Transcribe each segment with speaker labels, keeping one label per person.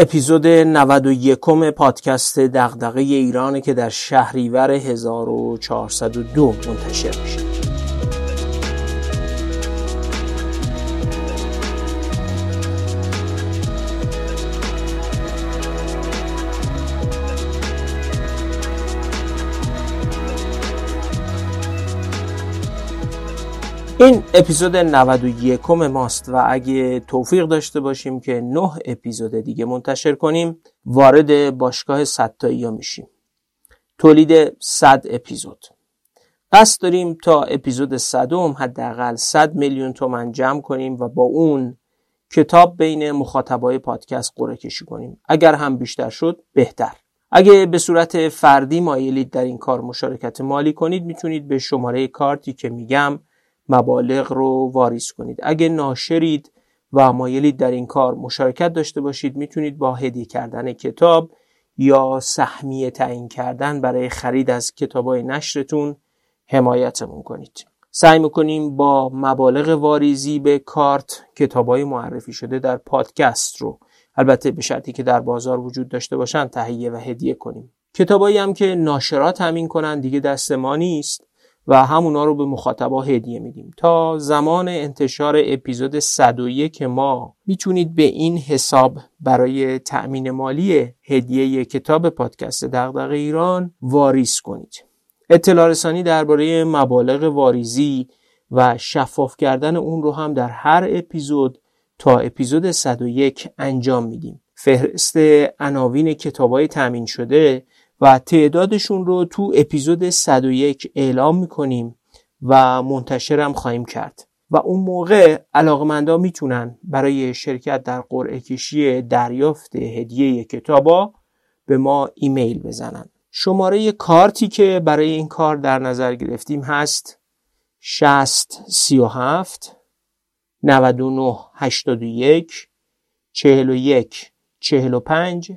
Speaker 1: اپیزود 91 پادکست دغدغه ایرانه که در شهریور 1402 منتشر میشه. این اپیزود 91 ماست و اگه توفیق داشته باشیم که نه اپیزود دیگه منتشر کنیم وارد باشگاه ستایی ها میشیم. تولید 100 اپیزود. قصد داریم تا اپیزود صدم حداقل 100 میلیون تومن جمع کنیم و با اون کتاب بین مخاطبای پادکست قرعه کشی کنیم. اگر هم بیشتر شد بهتر. اگه به صورت فردی مایلید در این کار مشارکت مالی کنید می‌تونید به شماره کارتی که میگم مبالغ رو واریز کنید. اگه ناشرید و مایلید در این کار مشارکت داشته باشید می‌تونید با هدیه کردن کتاب یا سهمیه تعیین کردن برای خرید از کتابای نشرتون حمایتمون کنید. سعی می‌کنیم با مبالغ واریزی به کارت کتابای معرفی شده در پادکست رو البته به شرطی که در بازار وجود داشته باشن تهیه و هدیه کنیم. کتابایی هم که ناشرات همین کنن دیگه دست ما نیست. و همونا رو به مخاطبا هدیه میدیم. تا زمان انتشار اپیزود 101 ما می‌تونید به این حساب برای تأمین مالی هدیه کتاب پادکست دغدغه ایران واریز کنید. اطلاع رسانی درباره مبالغ واریزی و شفاف کردن اون رو هم در هر اپیزود تا اپیزود 101 انجام میدیم. فهرست عناوین کتابای تأمین شده و تعدادشون رو تو اپیزود 101 اعلام می‌کنیم و منتشرم خواهیم کرد. و اون موقع علاقمندا می‌تونن برای شرکت در قرعه کشی دریافت هدیه کتابا به ما ایمیل بزنن. شماره کارتی که برای این کار در نظر گرفتیم هست 60 37 99 81 41 45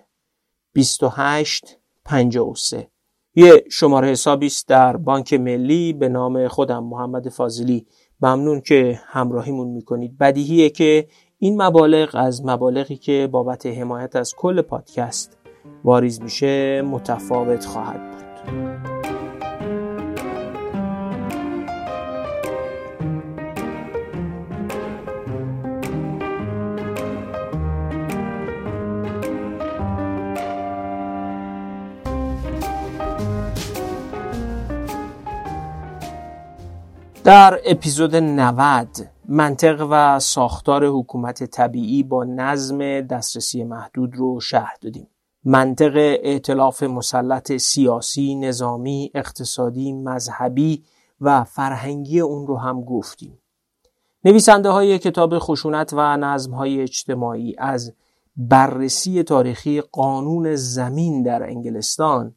Speaker 1: 28 53 یه شماره حسابی است در بانک ملی به نام خودم محمد فاضلی. ممنون که همراهیمون می‌کنید. بدیهیه که این مبالغ از مبالغی که بابت حمایت از کل پادکست واریز میشه متفاوت خواهد بود. در اپیزود 90 منطق و ساختار حکومت طبیعی با نظم دسترسی محدود رو شهر دادیم. منطق ائتلاف مسلط سیاسی، نظامی، اقتصادی، مذهبی و فرهنگی اون رو هم گفتیم. نویسنده های کتاب خشونت و نظم های اجتماعی از بررسی تاریخی قانون زمین در انگلستان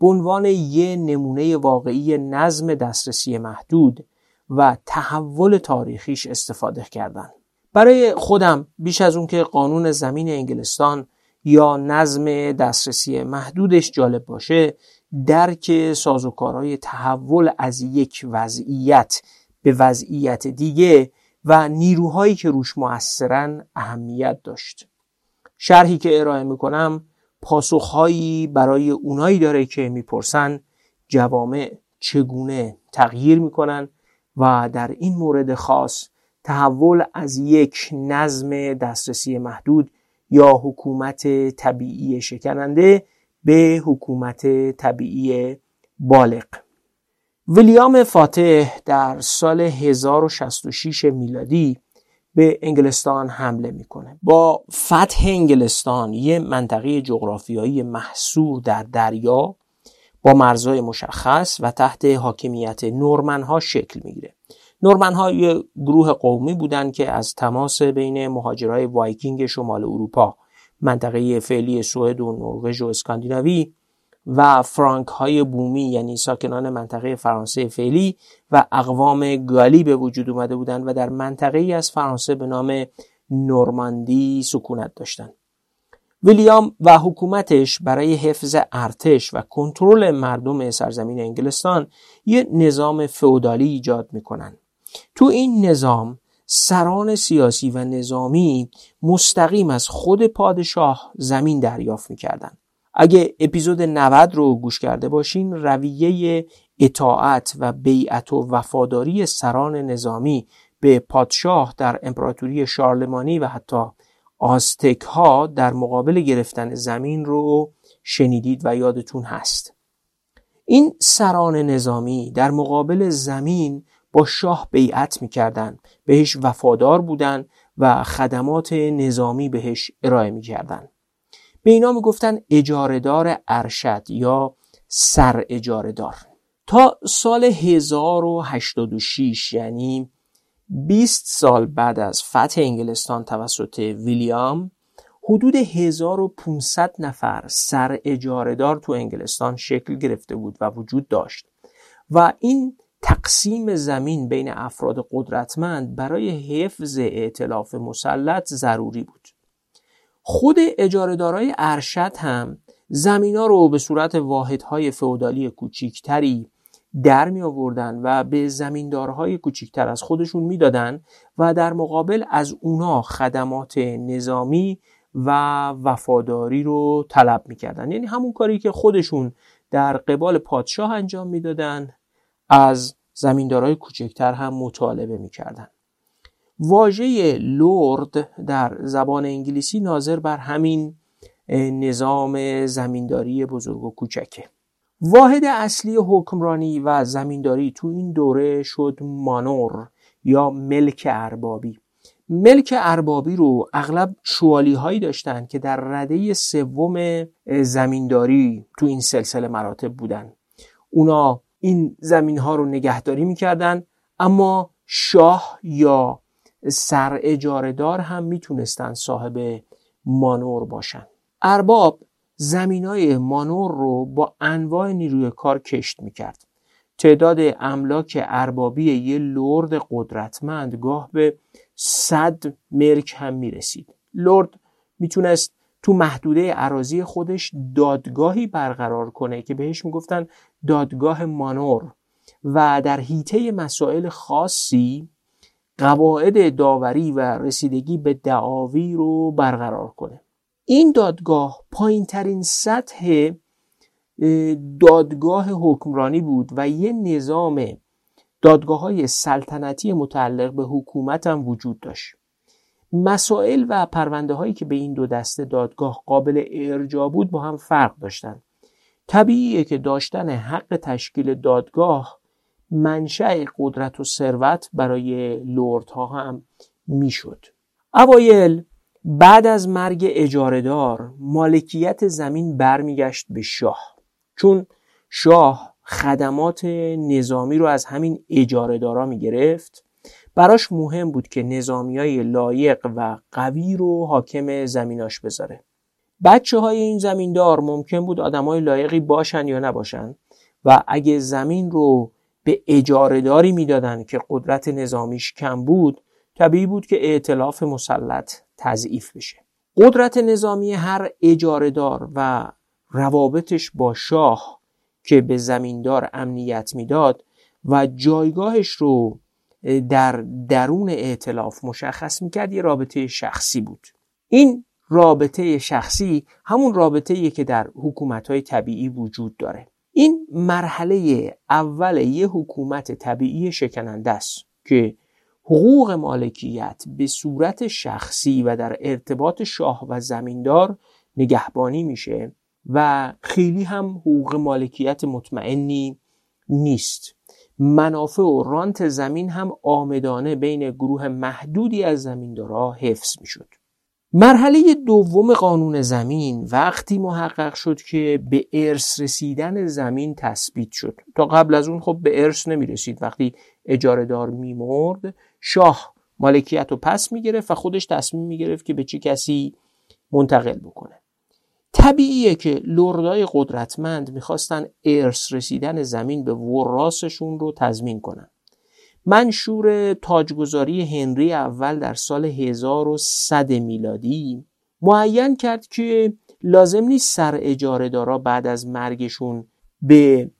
Speaker 1: به عنوان یه نمونه واقعی نظم دسترسی محدود و تحول تاریخیش استفاده کردن. برای خودم بیش از اون که قانون زمین انگلستان یا نظم دسترسی محدودش جالب باشه درک سازوکارهای تحول از یک وضعیت به وضعیت دیگه و نیروهایی که روش موثرن اهمیت داشت. شرحی که ارائه می‌کنم پاسخهایی برای اونایی داره که می‌پرسن جوامع چگونه تغییر می‌کنن و در این مورد خاص تحول از یک نظم دسترسی محدود یا حکومت طبیعی شکننده به حکومت طبیعی بالغ. ویلیام فاتح در سال 1066 میلادی به انگلستان حمله می‌کنه. با فتح انگلستان یه منطقه جغرافیایی محصور در دریا با مرزهای مشخص و تحت حاکمیت نورمن ها شکل می‌گیره نورمن ها یه گروه قومی بودند که از تماس بین مهاجرای وایکینگ شمال اروپا منطقه فعلی سوئد و نروژ و اسکاندیناوی و فرانک های بومی یعنی ساکنان منطقه فرانسه فعلی و اقوام گالی به وجود اومده بودند و در منطقه ای از فرانسه به نام نورماندی سکونت داشتند. ویلیام و حکومتش برای حفظ ارتش و کنترل مردم سرزمین انگلستان یه نظام فئودالی ایجاد می‌کنن. تو این نظام سران سیاسی و نظامی مستقیم از خود پادشاه زمین دریافت می‌کردن. اگه اپیزود 90 رو گوش کرده باشین رویه اطاعت و بیعت و وفاداری سران نظامی به پادشاه در امپراتوری شارلمانی و حتی آستک ها در مقابل گرفتن زمین رو شنیدید و یادتون هست. این سران نظامی در مقابل زمین با شاه بیعت می‌کردند بهش وفادار بودند و خدمات نظامی بهش ارائه می‌کردند به اینا می‌گفتن اجارهدار ارشد یا سر اجارهدار تا سال 1086 یعنی 20 سال بعد از فتح انگلستان توسط ویلیام حدود 1500 نفر سر اجارهدار تو انگلستان شکل گرفته بود و وجود داشت و این تقسیم زمین بین افراد قدرتمند برای حفظ ائتلاف مسلط ضروری بود. خود اجارهدارای ارشد هم زمینا رو به صورت واحدهای فئودالی کوچیکتری در می آوردن و به زمیندارهای کوچیکتر از خودشون می‌دادن و در مقابل از اونا خدمات نظامی و وفاداری رو طلب می‌کردن یعنی همون کاری که خودشون در قبال پادشاه انجام می‌دادن از زمیندارای کوچکتر هم مطالبه می‌کردن واژه لورد در زبان انگلیسی ناظر بر همین نظام زمینداری بزرگ و کوچکه. واحد اصلی حکمرانی و زمینداری تو این دوره شد مانور یا ملک اربابی. ملک اربابی رو اغلب شوالی هایی داشتن که در رده سوم زمینداری تو این سلسله مراتب بودن. اونا این زمین ها رو نگهداری می‌کردن اما شاه یا سر اجارهدار هم می‌تونستن صاحب مانور باشن. ارباب زمین های مانور رو با انواع نیروی کار کشت می‌کرد. تعداد املاک اربابی یه لرد قدرتمند گاه به صد ملک هم می‌رسید. لرد می‌تونست تو محدوده عراضی خودش دادگاهی برقرار کنه که بهش می‌گفتن دادگاه مانور و در حیطه مسائل خاصی قواعد داوری و رسیدگی به دعاوی رو برقرار کنه. این دادگاه پایین ترین سطح دادگاه حکمرانی بود و یه نظام دادگاه های سلطنتی متعلق به حکومت هم وجود داشت. مسائل و پرونده هایی که به این دو دسته دادگاه قابل ارجا بود با هم فرق داشتند. طبیعیه که داشتن حق تشکیل دادگاه منشأ قدرت و ثروت برای لردها هم می‌شد. اوایل بعد از مرگ اجارهدار مالکیت زمین برمیگشت به شاه. چون شاه خدمات نظامی رو از همین اجاره دارا می گرفت براش مهم بود که نظامی های لایق و قوی رو حاکم زمیناش بذاره. بچه های این زمیندار ممکن بود آدم های لایقی باشن یا نباشن و اگه زمین رو به اجاره داری می‌دادن که قدرت نظامیش کم بود طبیعی بود که ائتلاف مسلط تضعیف بشه. قدرت نظامی هر اجاره دار و روابطش با شاه که به زمیندار امنیت می‌داد و جایگاهش رو در درون ائتلاف مشخص می‌کرد یه رابطه شخصی بود. این رابطه شخصی همون رابطه که در حکومت های طبیعی وجود داره. این مرحله اول یه حکومت طبیعی شکننده است که حقوق مالکیت به صورت شخصی و در ارتباط شاه و زمیندار نگهبانی میشه و خیلی هم حقوق مالکیت مطمئنی نیست. منافع و رانت زمین هم آمدانه بین گروه محدودی از زمیندارا حفظ می‌شد. مرحله دوم قانون زمین وقتی محقق شد که به ارث رسیدن زمین تثبیت شد. تا قبل از اون خب به ارث نمی رسید وقتی اجاره دار می مرد شاه مالکیت رو پس می گرفت و خودش تصمیم می گرفت که به چه کسی منتقل بکنه. طبیعیه که لردای قدرتمند می‌خواستن ارث رسیدن زمین به وراسشون رو تضمین کنن. منشور تاجگذاری هنری اول در سال 1100 میلادی معین کرد که لازم نیست سر اجاره دارا بعد از مرگشون به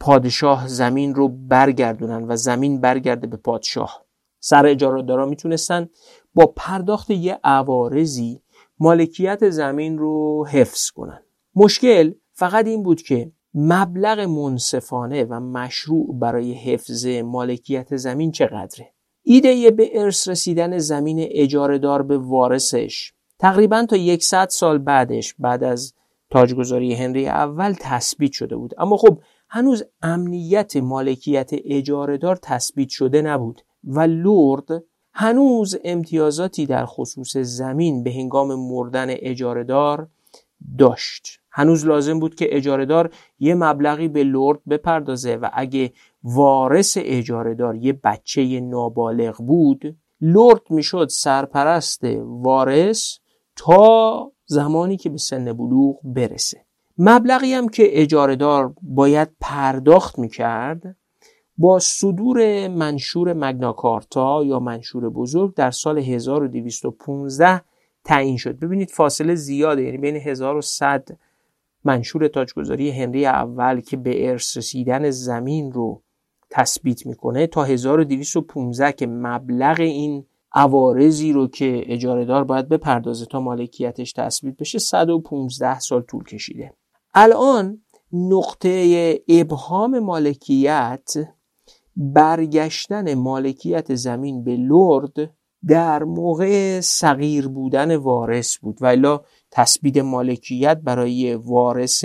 Speaker 1: پادشاه زمین رو برگردونن و زمین برگرده به پادشاه. سر اجارهدارا می‌تونستن با پرداخت یه عوارضی مالکیت زمین رو حفظ کنن. مشکل فقط این بود که مبلغ منصفانه و مشروع برای حفظ مالکیت زمین چقدره؟ ایده به ارث رسیدن زمین اجارهدار به وارثش. تقریبا تا 100 سال بعدش بعد از تاجگذاری هنری اول تثبیت شده بود. اما خب هنوز امنیت مالکیت اجارهدار تثبیت شده نبود و لورد هنوز امتیازاتی در خصوص زمین به هنگام مردن اجارهدار داشت. هنوز لازم بود که اجارهدار یه مبلغی به لرد بپردازه و اگه وارث اجارهدار یه بچه نابالغ بود لرد می‌شد سرپرست وارث تا زمانی که به سن بلوغ برسه. مبلغی هم که اجارهدار باید پرداخت می‌کرد با صدور منشور مگناکارتا یا منشور بزرگ در سال 1215 تعیین شد. ببینید فاصله زیاده یعنی بین 1100 منشور تاجگذاری هنری اول که به ارث رسیدن زمین رو تثبیت می‌کنه تا 1215 که مبلغ این عوارضی رو که اجارهدار باید بپردازه تا مالکیتش تثبیت بشه 115 سال طول کشیده. الان نقطه ابهام مالکیت برگشتن مالکیت زمین به لرد در موقع صغیر بودن وارث بود. و تثبیت مالکیت برای وارث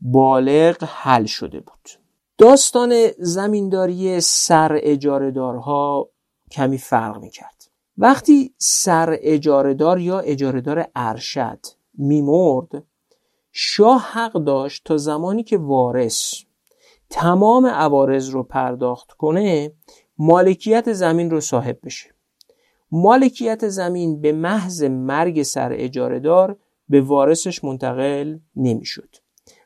Speaker 1: بالغ حل شده بود. داستان زمینداری سر اجارهدارها کمی فرق می‌کرد. وقتی سر اجارهدار یا اجارهدار ارشد میمرد شاه حق داشت تا زمانی که وارث تمام عوارض رو پرداخت کنه مالکیت زمین رو صاحب بشه. مالکیت زمین به محض مرگ سر اجاره دار به وارثش منتقل نمی‌شد.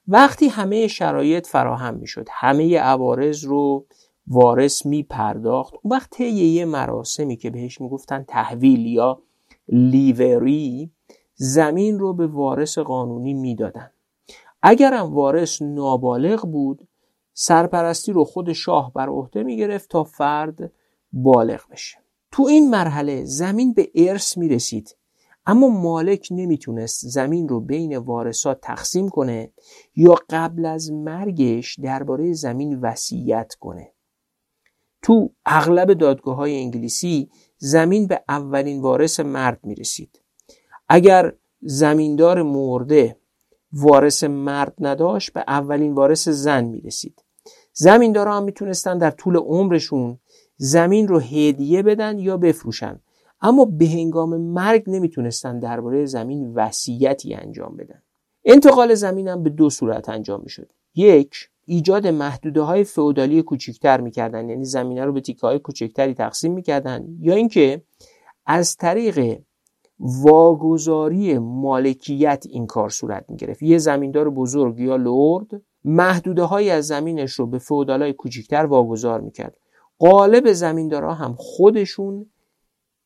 Speaker 1: وقتی همه شرایط فراهم می‌شد همه عوارض رو وارث می پرداخت اون وقت طی یه مراسمی که بهش می‌گفتن تحویل یا لیوری زمین رو به وارث قانونی می‌دادن. اگرم وارث نابالغ بود سرپرستی رو خود شاه بر عهده می گرفت تا فرد بالغ بشه. تو این مرحله زمین به ارث می رسید اما مالک نمی‌تونست زمین رو بین وارثات تقسیم کنه یا قبل از مرگش درباره زمین وصیت کنه. تو اغلب دادگاه های انگلیسی زمین به اولین وارث مرد می رسید اگر زمیندار مرده وارث مرد نداشت به اولین وارث زن می رسید زمیندارا هم می‌تونستن در طول عمرشون زمین رو هدیه بدن یا بفروشن. اما به هنگام مرگ نمی‌تونستن درباره زمین وصیتی انجام بدن. انتقال زمین هم به دو صورت انجام می‌شد. یک ایجاد محدوده های فئودالی کوچکتر می‌کردن یعنی زمینه رو به تیکه های کوچکتری تقسیم می‌کردن. یا اینکه از طریق واگذاری مالکیت این کار صورت می‌گرفت. یه زمیندار بزرگ یا لرد محدوده های از زمینش رو به های کوچکتر واگذار می‌کرد. قالب زمیندارا هم خودشون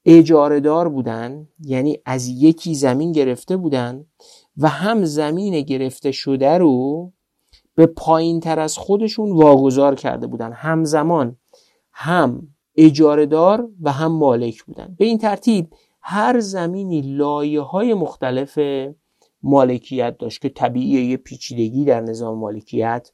Speaker 1: اجاره دار بودن یعنی از یکی زمین گرفته بودن و هم زمین گرفته شده رو به پایین تر از خودشون واگذار کرده بودن. همزمان هم اجاره دار و هم مالک بودن. به این ترتیب هر زمینی لایه های مختلف مالکیت داشت که طبیعی یه پیچیدگی در نظام مالکیت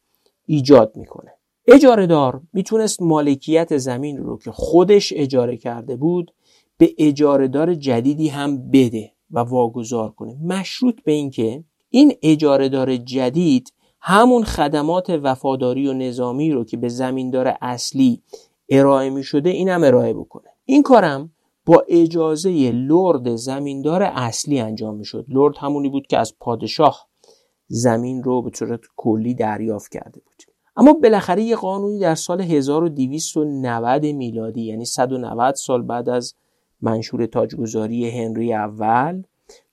Speaker 1: ایجاد می‌کنه. اجاره دار می‌تونست مالکیت زمین رو که خودش اجاره کرده بود به اجاره دار جدیدی هم بده و واگذار کنه. مشروط به اینکه این اجاره دار جدید همون خدمات وفاداری و نظامی رو که به زمیندار اصلی ارائه می شده این هم ارائه بکنه. این کارم با اجازه لرد زمیندار اصلی انجام می‌شد. لرد همونی بود که از پادشاه زمین رو به صورت کلی دریافت کرده بود. اما بالاخره یه قانونی در سال 1290 میلادی یعنی 190 سال بعد از منشور تاجگذاری هنری اول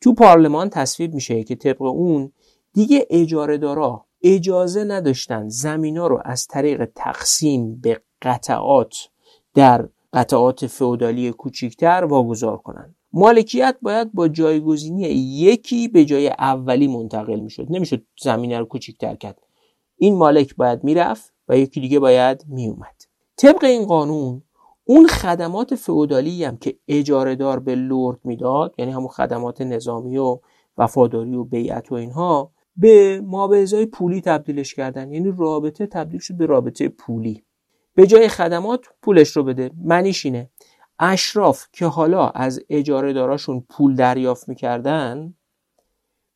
Speaker 1: تو پارلمان تصویب میشه که طبق اون دیگه اجاره دارا اجازه نداشتن زمینا رو از طریق تقسیم به قطعات در قطعات فئودالی کوچکتر واگذار کنند مالکیت باید با جایگزینی یکی به جای اولی منتقل می‌شد. نمی‌شد زمینه رو کوچکتر کرد. این مالک باید می‌رفت و یکی دیگه باید میومد طبق این قانون اون خدمات فئودالی هم که اجاره دار به لرد می‌داد یعنی همون خدمات نظامی و وفاداری و بیعت و اینها به مابعضای پولی تبدیلش کردن. یعنی رابطه تبدیل شد به رابطه پولی. به جای خدمات پولش رو بده. معنیش اینه اشراف که حالا از اجاره داراشون پول دریافت می‌کردن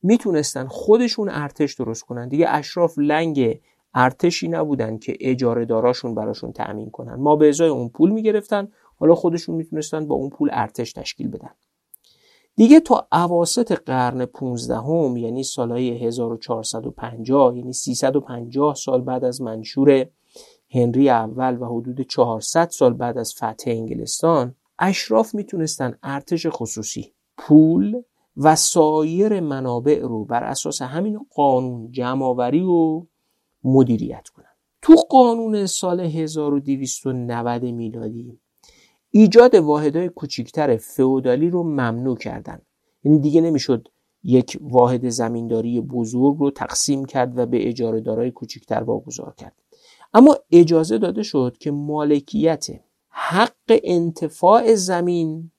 Speaker 1: می‌تونستن خودشون ارتش درست کنن. دیگه اشراف لنگ ارتشی نبودن که اجاره داراشون براشون تأمین کنن. ما به ازای اون پول می‌گرفتن حالا خودشون می‌تونستن با اون پول ارتش تشکیل بدن. دیگه تا عواست قرن 15 هم یعنی سالهای 1450 یعنی 350 سال بعد از منشور هنری اول و حدود 400 سال بعد از فتح انگلستان اشراف می‌تونستن ارتش خصوصی پول و سایر منابع رو بر اساس همین قانون جمعآوری و مدیریت کنن. تو قانون سال 1290 میلادی ایجاد واحدهای کوچکتر فئودالی رو ممنوع کردن. یعنی دیگه نمی‌شد یک واحد زمینداری بزرگ رو تقسیم کرد و به اجاره دارای کوچکتر واگذار کرد. اما اجازه داده شد که مالکیت حق انتفاع زمین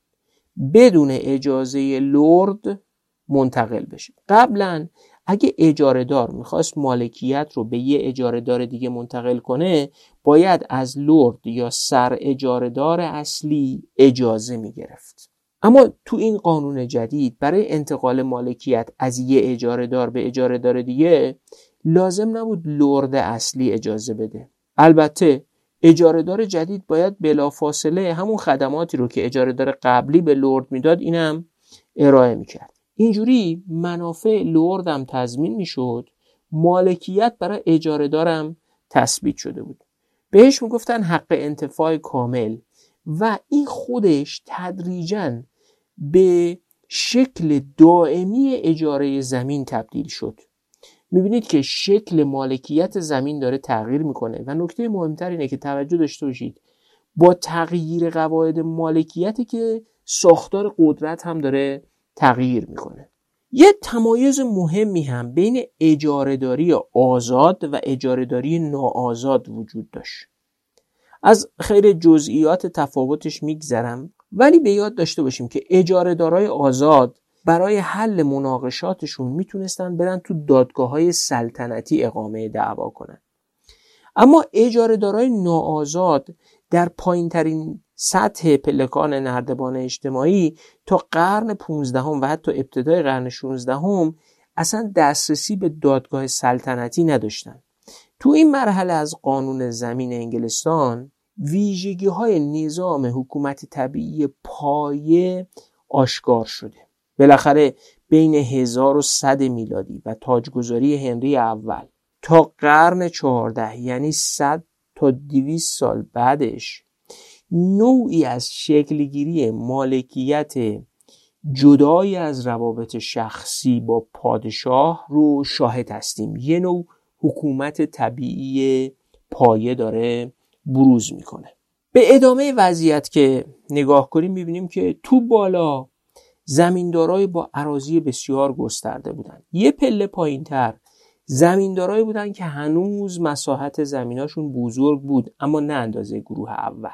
Speaker 1: بدون اجازه لرد منتقل بشه. قبلا اگه اجاره دار می‌خواست مالکیت رو به یه اجاره دار دیگه منتقل کنه باید از لرد یا سر اجاره دار اصلی اجازه می‌گرفت. اما تو این قانون جدید برای انتقال مالکیت از یه اجاره دار به اجاره دار دیگه لازم نبود لرد اصلی اجازه بده. البته اجاره جدید باید بلافاصله همون خدماتی رو که اجاره دار قبلی به لرد می‌داد اینم ارائه می‌کرد. اینجوری منافع لرد هم تضمین می‌شد مالکیت برای اجاره دارم تثبیت شده بود. بهش می‌گفتن حق انتفاع کامل و این خودش تدریجا به شکل دائمی اجاره زمین تبدیل شد. می‌بینید که شکل مالکیت زمین داره تغییر می‌کنه و نکته مهمتر اینه که توجه داشته باشید. با تغییر قواعد مالکیتی که ساختار قدرت هم داره تغییر می‌کنه. یه تمایز مهمی هم بین اجارهداری آزاد و اجارهداری ناآزاد وجود داشت. از خیر جزئیات تفاوتش میگذرم ولی به یاد داشته باشیم که اجارهدارای آزاد برای حل مناقشاتشون می‌تونستن برن تو دادگاه های سلطنتی اقامه دعوا کنن. اما اجاره دارای ناآزاد در پایین ترین سطح پلکان نردبان اجتماعی تا قرن 15 و حتی ابتدای قرن 16 هم اصلا دسترسی به دادگاه سلطنتی نداشتن. تو این مرحله از قانون زمین انگلستان ویژگی های نظام حکومت طبیعی پایه آشکار شده. بالاخره بین 1100 میلادی و تاجگذاری هنری اول تا قرن 14 یعنی 100 تا 200 سال بعدش نوعی از شکلگیری مالکیت جدایی از روابط شخصی با پادشاه رو شاهد هستیم. یه نوع حکومت طبیعی پایه داره بروز می‌کنه. به ادامه وضعیت که نگاه کنیم می‌بینیم که تو بالا زمیندارای با عراضی بسیار گسترده بودند. یه پله پایین تر زمیندارایی بودن که هنوز مساحت زمیناشون بزرگ بود اما نه اندازه گروه اول.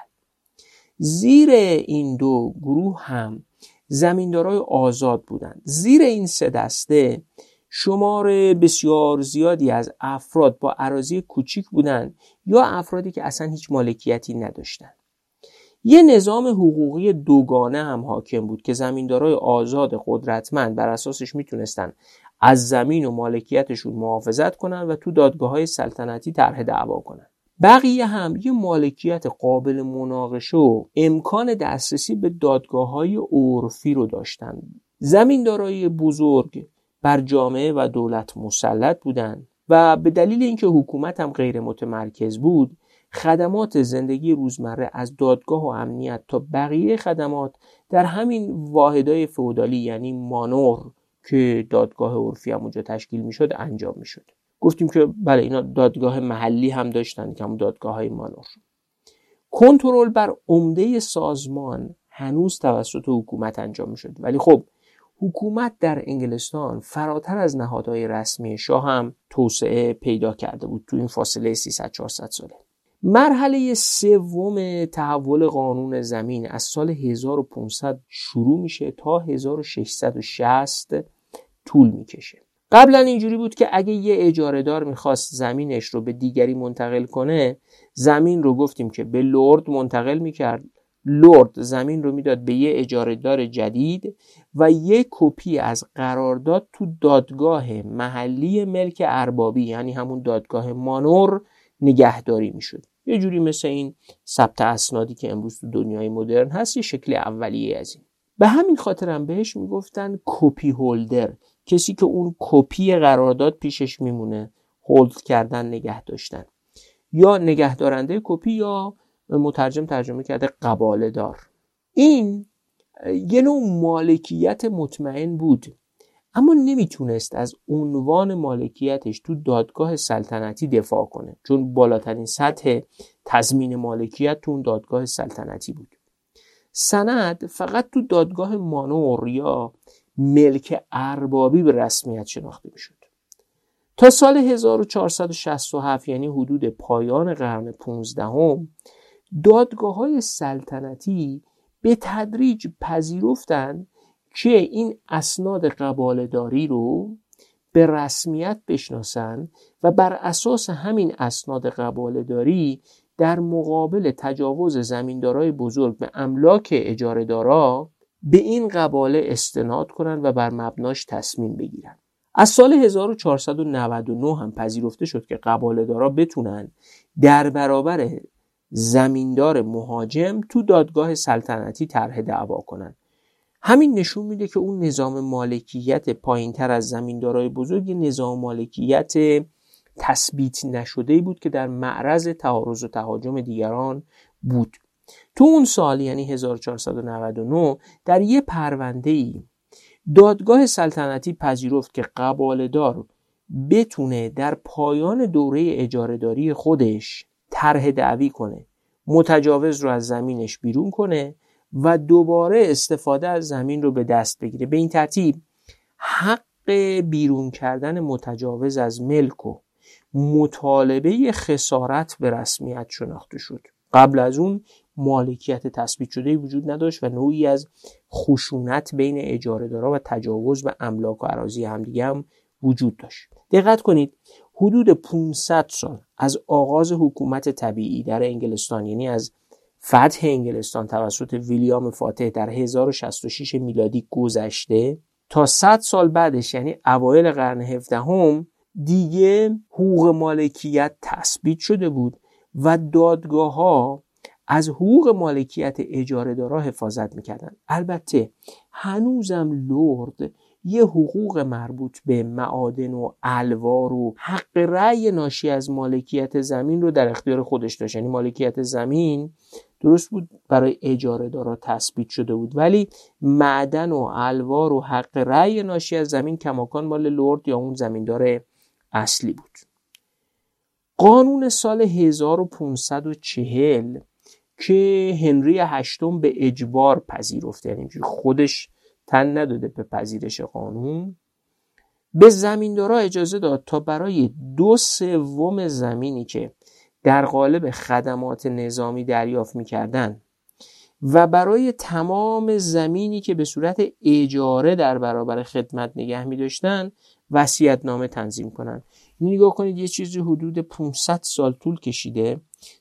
Speaker 1: زیر این دو گروه هم زمیندارای آزاد بودند. زیر این سه دسته شمار بسیار زیادی از افراد با عراضی کوچیک بودند یا افرادی که اصلا هیچ مالکیتی نداشتند. یه نظام حقوقی دوگانه هم حاکم بود که زمیندارای آزاد قدرتمند بر اساسش می‌تونستن از زمین و مالکیتشون محافظت کنن و تو دادگاه های سلطنتی طرح دعوا کنن. بقیه هم یه مالکیت قابل مناقشه و امکان دسترسی به دادگاه های عرفی رو داشتن. زمیندارای بزرگ بر جامعه و دولت مسلط بودند و به دلیل اینکه حکومت هم غیر متمرکز بود خدمات زندگی روزمره از دادگاه و امنیت تا بقیه خدمات در همین واحدهای فودالی یعنی مانور که دادگاه عرفی هم اونجا تشکیل می‌شد انجام می‌شد. گفتیم که بله اینا دادگاه محلی هم داشتن که هم دادگاه های مانور. کنترل بر عمده سازمان هنوز توسط حکومت انجام می‌شد. ولی خب حکومت در انگلستان فراتر از نهادهای رسمی شاه هم توسعه پیدا کرده بود تو این فاصله 300 400 ساله. مرحله سوم تحول قانون زمین از سال 1500 شروع میشه تا 1660 طول می‌کشه. قبلا اینجوری بود که اگه یه اجاره دار می‌خواست زمینش رو به دیگری منتقل کنه زمین رو گفتیم که به لرد منتقل می‌کرد. لرد زمین رو می‌داد به یه اجاره دار جدید و یه کپی از قرارداد تو دادگاه محلی ملک اربابی یعنی همون دادگاه مانور نگهداری می‌شد. یه جوری مثل این ثبت اسنادی که امروز تو دنیای مدرن هست یه شکل اولیه از این. به همین خاطرم بهش می‌گفتن کپی هولدر. کسی که اون کپی قرارداد پیشش میمونه هولد کردن نگه داشتن. یا نگهدارنده کپی یا مترجم ترجمه کرده قباله دار. این یه نوع مالکیت مطمئن بود. اما نمی‌تونست از عنوان مالکیتش تو دادگاه سلطنتی دفاع کنه چون بالاترین سطح تضمین مالکیت تو اون دادگاه سلطنتی بود. سند فقط تو دادگاه مانور یا ملک اربابی به رسمیت شناخته می‌شد. تا سال 1467 یعنی حدود پایان قرن 15 هم دادگاه های سلطنتی به تدریج پذیرفتند که این اسناد قبالداری رو به رسمیت بشناسن و بر اساس همین اسناد قبالداری در مقابل تجاوز زمیندارای بزرگ به املاک اجاره دارا به این قباله استناد کنند و بر مبناش تصمیم بگیرن. از سال 1499 هم پذیرفته شد که قباله دارا بتونن در برابر زمیندار مهاجم تو دادگاه سلطنتی طرح دعوا کنند همین نشون میده که اون نظام مالکیت پایین تر از زمیندارای بزرگ نظام مالکیت تثبیت نشده بود که در معرض تعارض و تهاجم دیگران بود. تو اون سال یعنی 1499 در یه پرونده ای دادگاه سلطنتی پذیرفت که قبالدار بتونه در پایان دوره اجارهداری خودش طرح دعوی کنه متجاوز رو از زمینش بیرون کنه و دوباره استفاده از زمین رو به دست بگیره. به این ترتیب حق بیرون کردن متجاوز از ملک و مطالبه خسارت به رسمیت شناخته شد. قبل از اون مالکیت تثبیت شده وجود نداشت و نوعی از خشونت بین اجاره دارا و تجاوز به املاک و عراضی همدیگه هم وجود داشت. دقت کنید حدود 500 سال از آغاز حکومت طبیعی در انگلستان یعنی از فتح انگلستان توسط ویلیام فاتح در 1066 میلادی گذشته تا 100 سال بعدش یعنی اوایل قرن 17 هم دیگه حقوق مالکیت تثبیت شده بود و دادگاه ها از حقوق مالکیت اجاره دارا حفاظت می‌کردن. البته هنوزم لرد یه حقوق مربوط به معادن و الوار و حق رأی ناشی از مالکیت زمین رو در اختیار خودش داشت. یعنی مالکیت زمین درست بود برای اجاره دارا تثبیت شده بود. ولی معدن و الوار و حق رأی ناشی از زمین کماکان مال لرد یا اون زمیندار اصلی بود. قانون سال 1540 که هنری هشتم به اجبار پذیرفته یعنی خودش تن نداده به پذیرش قانون به زمیندارا اجازه داد تا برای دو سوم زمینی که در قالب خدمات نظامی دریافت می‌کردن و برای تمام زمینی که به صورت اجاره در برابر خدمت نگه می داشتن وسیعت نامه تنظیم کنند نگاه کنید یه چیزی حدود 500 سال طول کشیده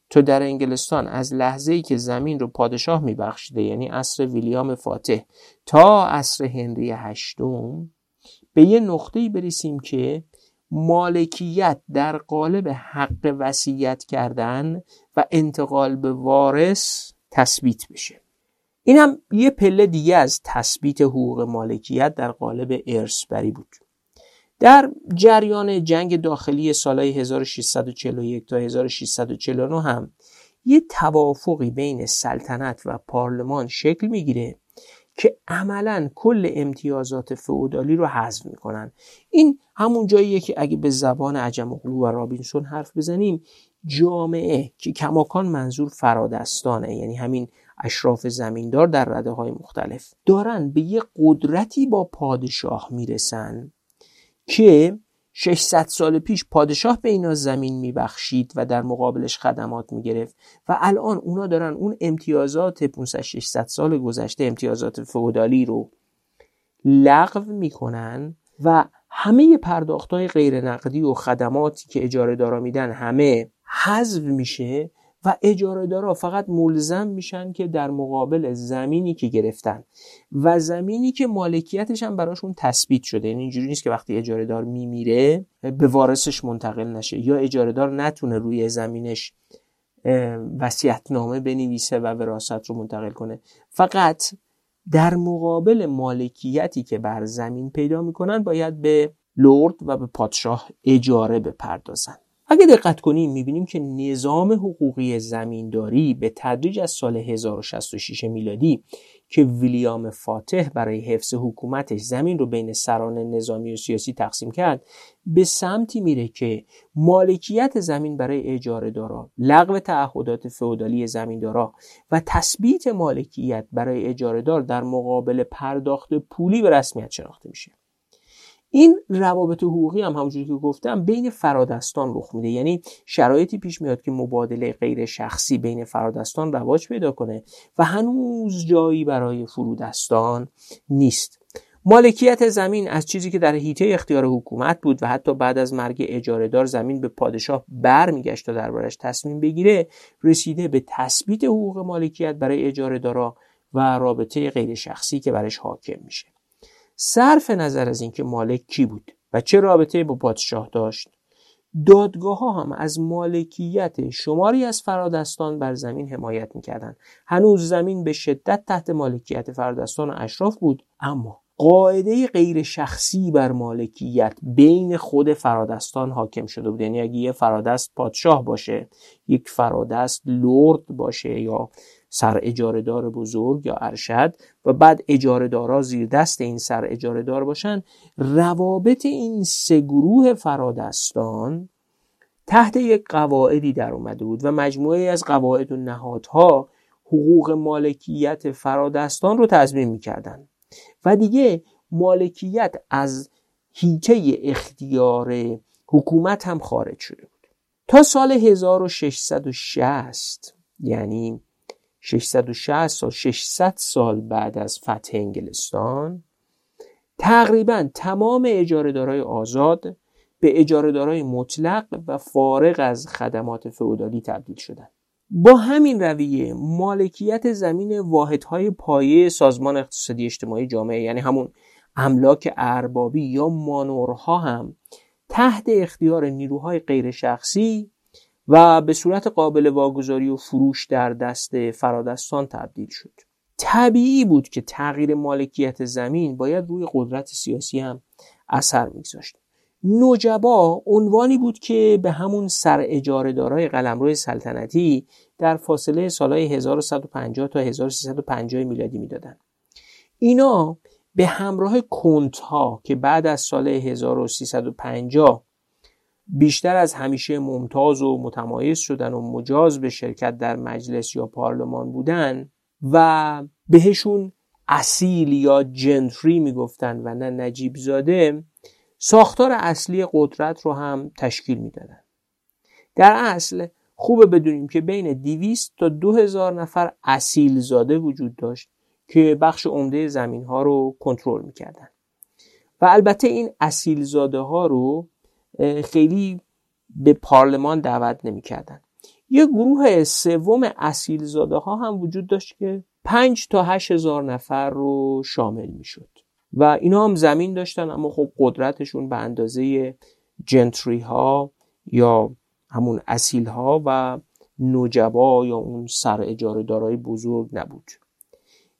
Speaker 1: تا در انگلستان از لحظه ای که زمین رو پادشاه میبخشیده یعنی عصر ویلیام فاتح تا عصر هنری هشتم به یه نقطه برسیم که مالکیت در قالب حق وصیت کردن و انتقال به وارث تثبیت بشه. این هم یه پله دیگه از تثبیت حقوق مالکیت در قالب ارث بری بود. در جریان جنگ داخلی سالهای 1641 تا 1649 هم یه توافقی بین سلطنت و پارلمان شکل می‌گیره که عملا کل امتیازات فئودالی رو حذف می‌کنن. این همون جاییه که اگه به زبان عجم و و رابینسون حرف بزنیم جامعه که کماکان منظور فرادستانه یعنی همین اشراف زمیندار در رده های مختلف دارن به یه قدرتی با پادشاه می‌رسن که 600 سال پیش پادشاه به اینا زمین میبخشید و در مقابلش خدمات می‌گرفت و الان اونا دارن اون امتیازات 500 600 سال گذشته امتیازات فودالی رو لغو می‌کنن و همه پرداخت های غیر نقدی و خدماتی که اجاره دارا میدن همه حذف میشه و اجاره دارا فقط ملزم میشن که در مقابل زمینی که گرفتن. و زمینی که مالکیتش هم براشون تثبیت شده. یعنی اینجوری نیست که وقتی اجاره دار میمیره به وارثش منتقل نشه. یا اجاره دار نتونه روی زمینش وصیت‌نامه بنویسه و وراثت رو منتقل کنه. فقط در مقابل مالکیتی که بر زمین پیدا می‌کنن باید به لرد و به پادشاه اجاره بپردازن. اگه دقت کنیم می‌بینیم که نظام حقوقی زمینداری به تدریج از سال 1066 میلادی که ویلیام فاتح برای حفظ حکومتش زمین رو بین سران نظامی و سیاسی تقسیم کرد به سمتی میره که مالکیت زمین برای اجاره دارا لغو تعهدات فئودالی زمیندارا و تثبیت مالکیت برای اجاره دار در مقابل پرداخت پولی به رسمیت شناخته میشه. این روابط حقوقی هم همونجوری که گفتم بین فرادستان رخ میده. یعنی شرایطی پیش میاد که مبادله غیر شخصی بین فرادستان رواج پیدا کنه و هنوز جایی برای فرودستان نیست. مالکیت زمین از چیزی که در حیطه اختیار حکومت بود و حتی بعد از مرگ اجارهدار زمین به پادشاه برمیگشت تا دربارش تصمیم بگیره رسیده به تثبیت حقوق مالکیت برای اجارهدارا و رابطه غیر شخصی که برش حاکم میشه. صرف نظر از اینکه مالک کی بود و چه رابطه با پادشاه داشت. دادگاه ها هم از مالکیت شماری از فرادستان بر زمین حمایت می‌کردند. هنوز زمین به شدت تحت مالکیت فرادستان و اشراف بود اما قاعده غیر شخصی بر مالکیت بین خود فرادستان حاکم شده بود. یعنی اگه یه فرادست پادشاه باشه یک فرادست لرد باشه یا سر اجاره دار بزرگ یا ارشد و بعد اجاره دارا زیر دست این سر اجاره دار باشن روابط این سه گروه فرادستان تحت یک قواعدی در اومده بود و مجموعه از قواعد و نهادها حقوق مالکیت فرادستان رو تضمین می‌کردن. و دیگه مالکیت از هیته اختیار حکومت هم خارج شده بود. تا سال 1660 یعنی 660 سال 600 سال بعد از فتح انگلستان تقریبا تمام اجارهدارای آزاد به اجارهدارای مطلق و فارغ از خدمات فئودالی تبدیل شدند با همین رویه مالکیت زمین واحدهای پایه سازمان اقتصادی اجتماعی جامعه یعنی همون املاک اربابی یا مانورها هم تحت اختیار نیروهای غیر شخصی و به صورت قابل واگذاری و فروش در دست فرادستان تبدیل شد طبیعی بود که تغییر مالکیت زمین باید روی قدرت سیاسی هم اثر میگذاشت نوجبا عنوانی بود که به همون سر اجاره دارای قلمرو سلطنتی در فاصله سالهای 1150 تا 1350 میلادی می‌دادند. اینا به همراه کنت ها که بعد از سال 1350 بیشتر از همیشه ممتاز و متمایز شدن و مجاز به شرکت در مجلس یا پارلمان بودن و بهشون اصیل یا جنتری می‌گفتن و نه نجیب زاده ساختار اصلی قدرت رو هم تشکیل می‌دادن. در اصل خوبه بدونیم که بین 200 تا 2000 نفر اصیل زاده وجود داشت که بخش عمده زمین ها رو کنترل می‌کردن. و البته این اصیل زاده ها رو خیلی به پارلمان دعوت نمی‌کردن. یه گروه سوم اصیل زاده ها هم وجود داشت که 5 تا 8 هزار نفر رو شامل می‌شد. و اینا هم زمین داشتن اما خب قدرتشون به اندازه جنتری ها یا همون اصیل ها و نوجبا یا اون سر اجاره دارای بزرگ نبود.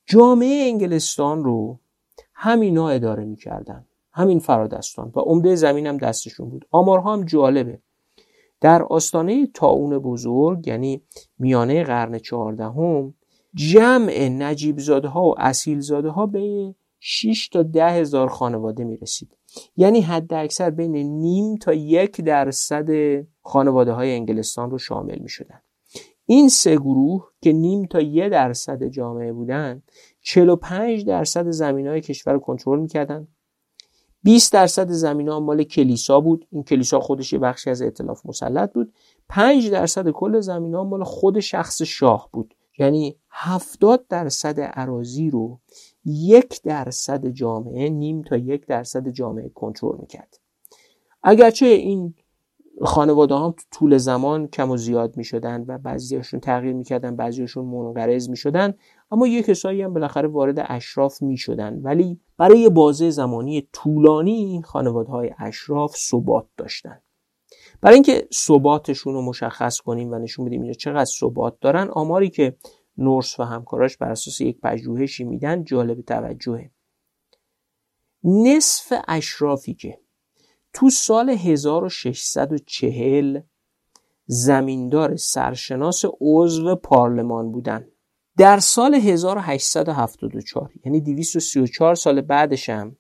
Speaker 1: جامعه انگلستان رو همینا اداره می‌کردن. همین فرادستان و عمده زمین هم دستشون بود. آمارها هم جالبه. در آستانه تاون بزرگ یعنی میانه قرن چهاردهم جمع نجیب زاده ها و اصیل زاده ها به 6 تا ده هزار خانواده می رسید یعنی حد اکثر بین نیم تا یک درصد خانواده های انگلستان رو شامل می شدن. این سه گروه که نیم تا یه درصد جامعه بودن 45 درصد زمین های کشور رو کنترل می‌کردن. 20 درصد زمین ها مال کلیسا بود. این کلیسا خودش یه بخشی از ائتلاف مسلط بود. 5 درصد کل زمین ها مال خود شخص شاه بود. یعنی 70 درصد عراضی رو یک درصد جامعه نیم تا یک درصد جامعه کنترل می‌کرد. اگرچه این خانواده هم تو طول زمان کم و زیاد می شدن و بعضیاشون تغییر می‌کردن بعضیاشون منقرض می شدن اما یه کسایی هم بالاخره وارد اشراف می شدن ولی برای بازه زمانی طولانی این خانواده های اشراف ثبات داشتن. برای اینکه ثباتشون رو مشخص کنیم و نشون بدیم اینجا چقدر ثبات دارن آماری که نورس و همکاراش بر اساس یک پژوهشی میدن جالب توجهه. نصف اشرافی که تو سال 1640 زمیندار سرشناس عضو پارلمان بودن. در سال 1874 یعنی 234 سال بعدش هم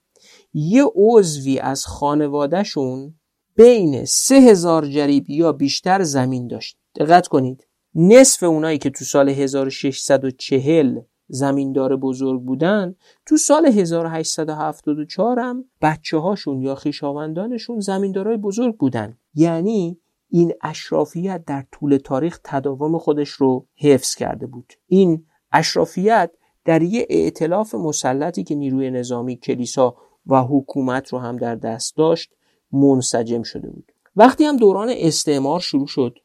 Speaker 1: یه عضوی از خانوادهشون بین 3000 جریب یا بیشتر زمین داشت. دقت کنید نصف اونایی که تو سال 1640 زمیندار بزرگ بودن تو سال 1874 هم بچه هاشون یا خیشاوندانشون زمیندارای بزرگ بودن. یعنی این اشرافیت در طول تاریخ تداوم خودش رو حفظ کرده بود. این اشرافیت در یه ائتلاف مسلطی که نیروی نظامی کلیسا و حکومت رو هم در دست داشت منسجم شده بود. وقتی هم دوران استعمار شروع شد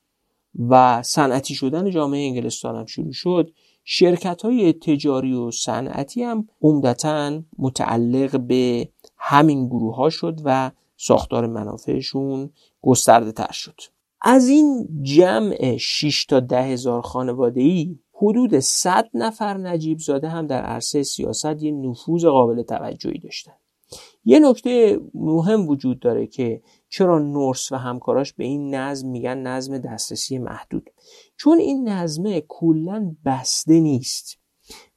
Speaker 1: و صنعتی شدن جامعه انگلستان هم شروع شد شرکت های تجاری و صنعتی هم عمدتا متعلق به همین گروه ها شد و ساختار منافعشون گسترده تر شد. از این جمع 6 تا ده هزار خانواده ای حدود 100 نفر نجیب زاده هم در عرصه سیاست یه نفوذ قابل توجهی داشتن. یه نکته مهم وجود داره که چرا نورس و همکاراش به این نظم میگن نظم دسترسی محدود. چون این نظمه کلا بسته نیست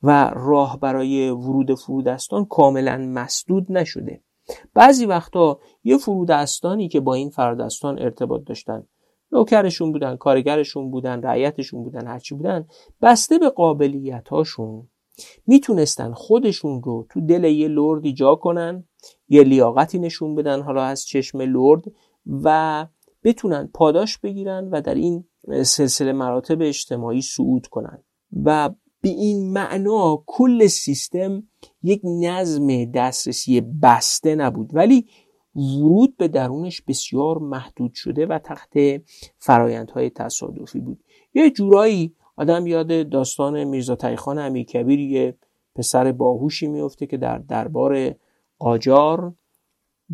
Speaker 1: و راه برای ورود فرودستان کاملا مسدود نشده. بعضی وقتا یه فرودستانی که با این فرودستان ارتباط داشتن نوکرشون بودن کارگرشون بودن رعیتشون بودن هرچی بودن بسته به قابلیت هاشون می‌تونستن خودشون رو تو دل یه لردی جا کنن یه لیاقتی نشون بدن حالا از چشم لرد و بتونن پاداش بگیرن و در این سلسله مراتب اجتماعی صعود کنن. و به این معنا کل سیستم یک نظم دسترسی بسته نبود ولی ورود به درونش بسیار محدود شده و تحت فرایندهای تصادفی بود. یه جورایی آدم یاد داستان میرزا تایخان امیرکبیر یه پسر باهوشی میفته که در دربار قاجار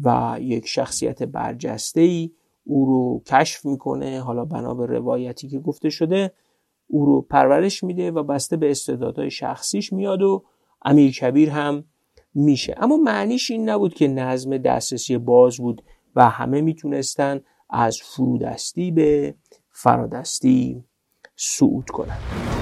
Speaker 1: و یک شخصیت برجسته ای او رو کشف می‌کنه حالا بنا به روایتی که گفته شده. او رو پرورش میده و بسته به استعدادهای شخصیش میاد و امیر کبیر هم میشه. اما معنیش این نبود که نظم دسترسی باز بود و همه می‌تونستن از فرودستی به فرادستی صعود کنند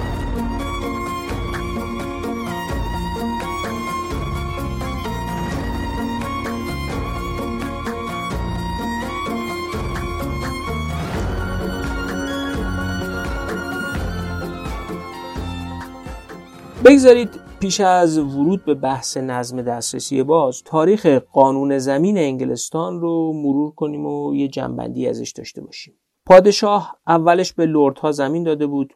Speaker 1: بگذارید پیش از ورود به بحث نظم دسترسی باز تاریخ قانون زمین انگلستان رو مرور کنیم و یه جنبندی ازش داشته باشیم. پادشاه اولش به لردها زمین داده بود.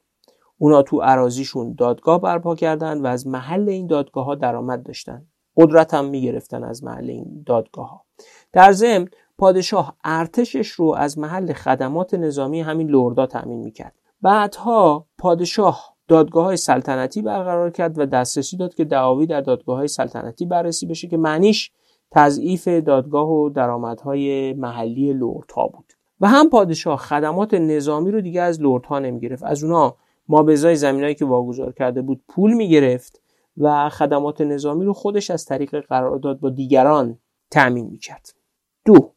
Speaker 1: اونا تو عراضیشون دادگاه برپا کردن و از محل این دادگاه ها درآمد داشتن. قدرت هم می‌گرفتن از محل این دادگاه ها در ضمن پادشاه ارتشش رو از محل خدمات نظامی همین لردا تأمین می‌کرد. بعدها پادشاه دادگاه های سلطنتی برقرار کرد و دسترسی داد که دعاوی در دادگاه های سلطنتی بررسی بشه که معنیش تضعیف دادگاه و درآمدهای محلی لردها بود. و هم پادشاه خدمات نظامی رو دیگه از لردها نمی‌گرفت. از اونا ما به ازای زمینایی که واگذار کرده بود پول می‌گرفت و خدمات نظامی رو خودش از طریق قرارداد با دیگران تأمین می‌کرد. دو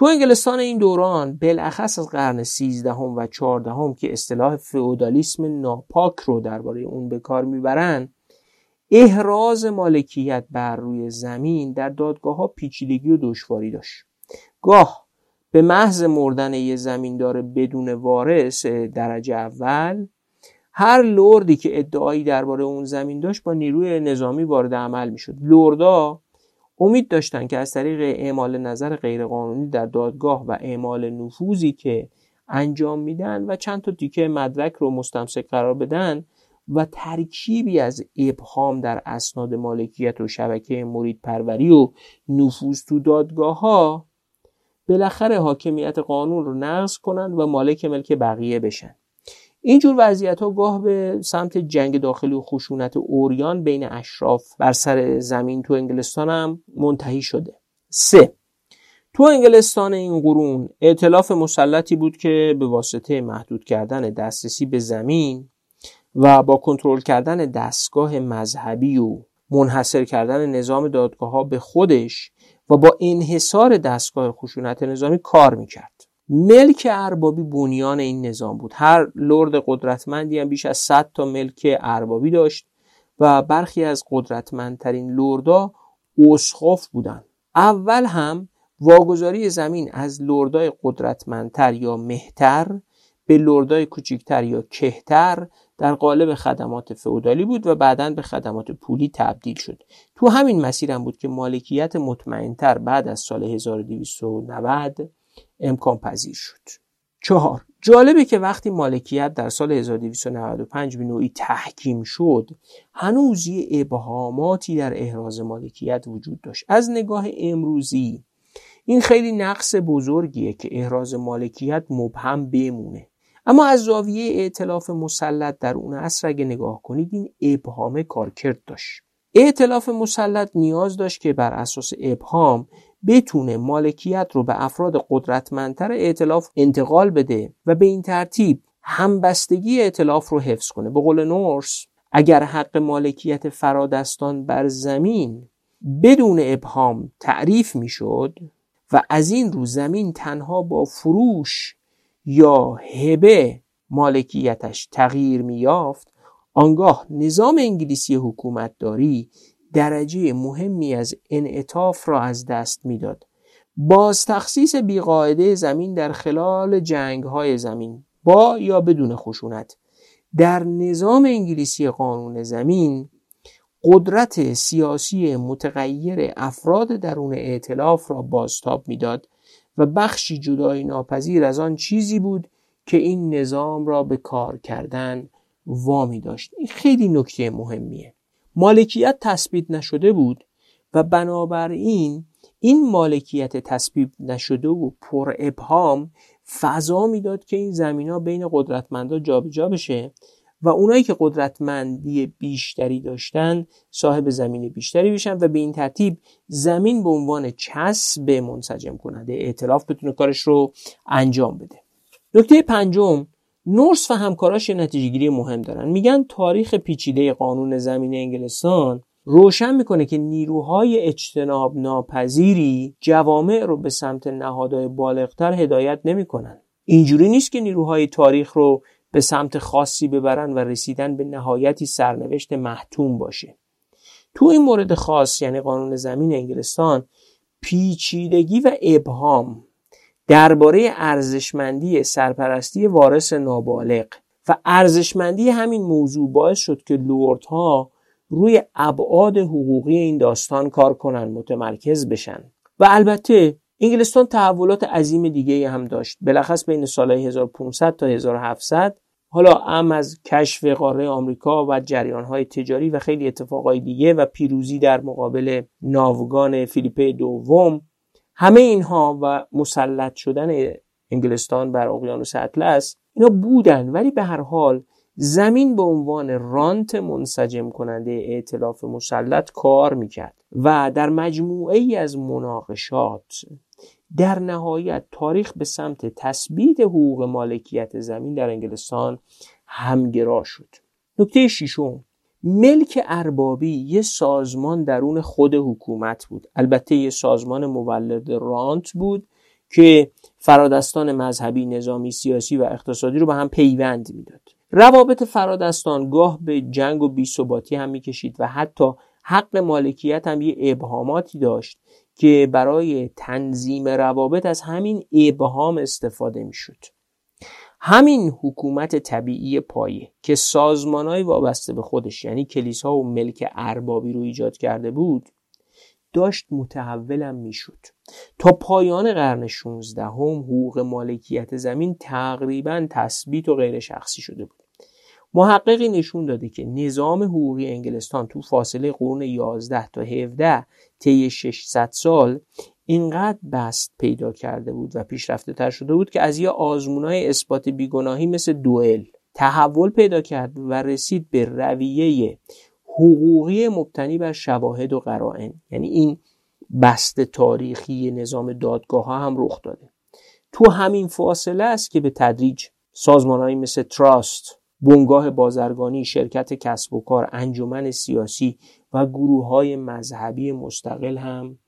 Speaker 1: تو انگلستان این دوران بالاخص از قرن 13 و 14 که اصطلاح فئودالیسم ناپاک رو درباره اون به کار می‌برن احراز مالکیت بر روی زمین در دادگاه ها پیچیدگی و دشواری داشت. گاه به محض مردن یه زمیندار بدون وارث درجه اول هر لردی که ادعایی درباره اون زمین داشت با نیروی نظامی وارد عمل می‌شد. لردا امید داشتند که از طریق اعمال نظر غیرقانونی در دادگاه و اعمال نفوذی که انجام میدن و چند تا تیکه مدرک رو مستمسک قرار بدن و ترکیبی از ابهام در اسناد مالکیت و شبکه مرید پروری و نفوذ تو دادگاه ها بالاخره حاکمیت قانون رو نقض کنند و مالک ملک بقیه بشن. اینجور وضعیت ها گاه به سمت جنگ داخلی و خشونت اوریان بین اشراف بر سر زمین تو انگلستان هم منتهی شده. سه تو انگلستان این قرون اعتلاف مسلطی بود که به واسطه محدود کردن دسترسی به زمین و با کنترل کردن دستگاه مذهبی و منحصر کردن نظام دادگاه ها به خودش و با انحصار دستگاه خشونت نظامی کار می‌کرد. ملک اربابی بنیان این نظام بود. هر لرد قدرتمندی هم بیش از 100 تا ملک اربابی داشت و برخی از قدرتمندترین لردا اسخاف بودند. اول هم واگذاری زمین از لردای قدرتمندتر یا مهتر به لردای کوچکتر یا کهتر در قالب خدمات فئودالی بود و بعدا به خدمات پولی تبدیل شد. تو همین مسیر هم بود که مالکیت مطمئنتر بعد از سال 1290 امکان پذیر شد. چهار جالبه که وقتی مالکیت در سال 1295 به نوعی تحکیم شد هنوز یه ابهاماتی در احراز مالکیت وجود داشت. از نگاه امروزی این خیلی نقص بزرگیه که احراز مالکیت مبهم بمونه. اما از زاویه ائتلاف مسلط در اون عصر اگه نگاه کنید این ابهام کارکرد داشت. ائتلاف مسلط نیاز داشت که بر اساس ابهام بتونه مالکیت رو به افراد قدرتمندتر ائتلاف انتقال بده و به این ترتیب همبستگی ائتلاف رو حفظ کنه. به قول نورس اگر حق مالکیت فرادستان بر زمین بدون ابهام تعریف می‌شد و از این رو زمین تنها با فروش یا هبه مالکیتش تغییر میافت آنگاه نظام انگلیسی حکومتداری درجه مهمی از انعطاف را از دست می‌داد. باز تخصیص بیقاعده زمین در خلال جنگ های زمین با یا بدون خشونت در نظام انگلیسی قانون زمین قدرت سیاسی متغیر افراد درون ائتلاف را بازتاب می‌داد و بخشی جدای ناپذیر از آن چیزی بود که این نظام را به کار کردن وامی داشت. این خیلی نکته مهمیه. مالکیت تثبیت نشده بود و بنابراین این مالکیت تثبیت نشده و پر ابهام فضا می‌داد که این زمین ها بین قدرتمندا جابجا بشه و اونایی که قدرتمندی بیشتری داشتن صاحب زمین بیشتری بشن و به این ترتیب زمین به عنوان چسب منسجم کننده اعتلاف بتونه کارش رو انجام بده. نکته پنجم نورس و همکاراش نتیجه گیری مهم دارن. میگن تاریخ پیچیده قانون زمین انگلستان روشن می‌کنه که نیروهای اجتناب ناپذیری جوامع رو به سمت نهادهای بالغتر هدایت نمی‌کنن. اینجوری نیست که نیروهای تاریخ رو به سمت خاصی ببرن و رسیدن به نهایتی سرنوشت محتوم باشه. تو این مورد خاص یعنی قانون زمین انگلستان پیچیدگی و ابهام درباره ارزشمندی سرپرستی وارث نابالغ و ارزشمندی همین موضوع باعث شد که لوردها روی ابعاد حقوقی این داستان کار کنن متمرکز بشن. و البته انگلستان تحولات عظیم دیگه هم داشت. بلخص بین سالهای 1500 تا 1700 حالا ام از کشف قاره آمریکا و جریانهای تجاری و خیلی اتفاقای دیگه و پیروزی در مقابل ناوگان فیلیپه دوم همه اینها و مسلط شدن انگلستان بر اقیانوس اطلس اینا بودن. ولی به هر حال زمین به عنوان رانت منسجم کننده ائتلاف مسلط کار می‌کرد و در مجموعه ای از مناقشات در نهایت تاریخ به سمت تثبیت حقوق مالکیت زمین در انگلستان همگرا شد. نکته ششم ملک اربابی یه سازمان درون خود حکومت بود. البته یه سازمان مولد رانت بود که فرادستان مذهبی نظامی سیاسی و اقتصادی رو به هم پیوند می‌داد. روابط فرادستان گاه به جنگ و بیثباتی هم می‌کشید و حتی حق مالکیت هم یه ابهاماتی داشت که برای تنظیم روابط از همین ابهام استفاده می‌شد. همین حکومت طبیعی پایه که سازمانهای وابسته به خودش یعنی کلیسا و ملک اربابی رو ایجاد کرده بود داشت متحولم می‌شد. تا پایان قرن 16 هم حقوق مالکیت زمین تقریبا تثبیت و غیر شخصی شده بود. محققی نشون داده که نظام حقوقی انگلستان تو فاصله قرون 11 تا 17 طی 600 سال اینقدر بست پیدا کرده بود و پیشرفته تر شده بود که از یه آزمونای اثبات بیگناهی مثل دوئل تحول پیدا کرد و رسید به رویه حقوقی مبتنی بر شواهد و قرائن. یعنی این بست تاریخی نظام دادگاه ها هم رخ داده. تو همین فاصله است که به تدریج سازمانهایی مثل تراست بنگاه بازرگانی شرکت کسب و کار انجمن سیاسی و گروه های مذهبی مستقل هم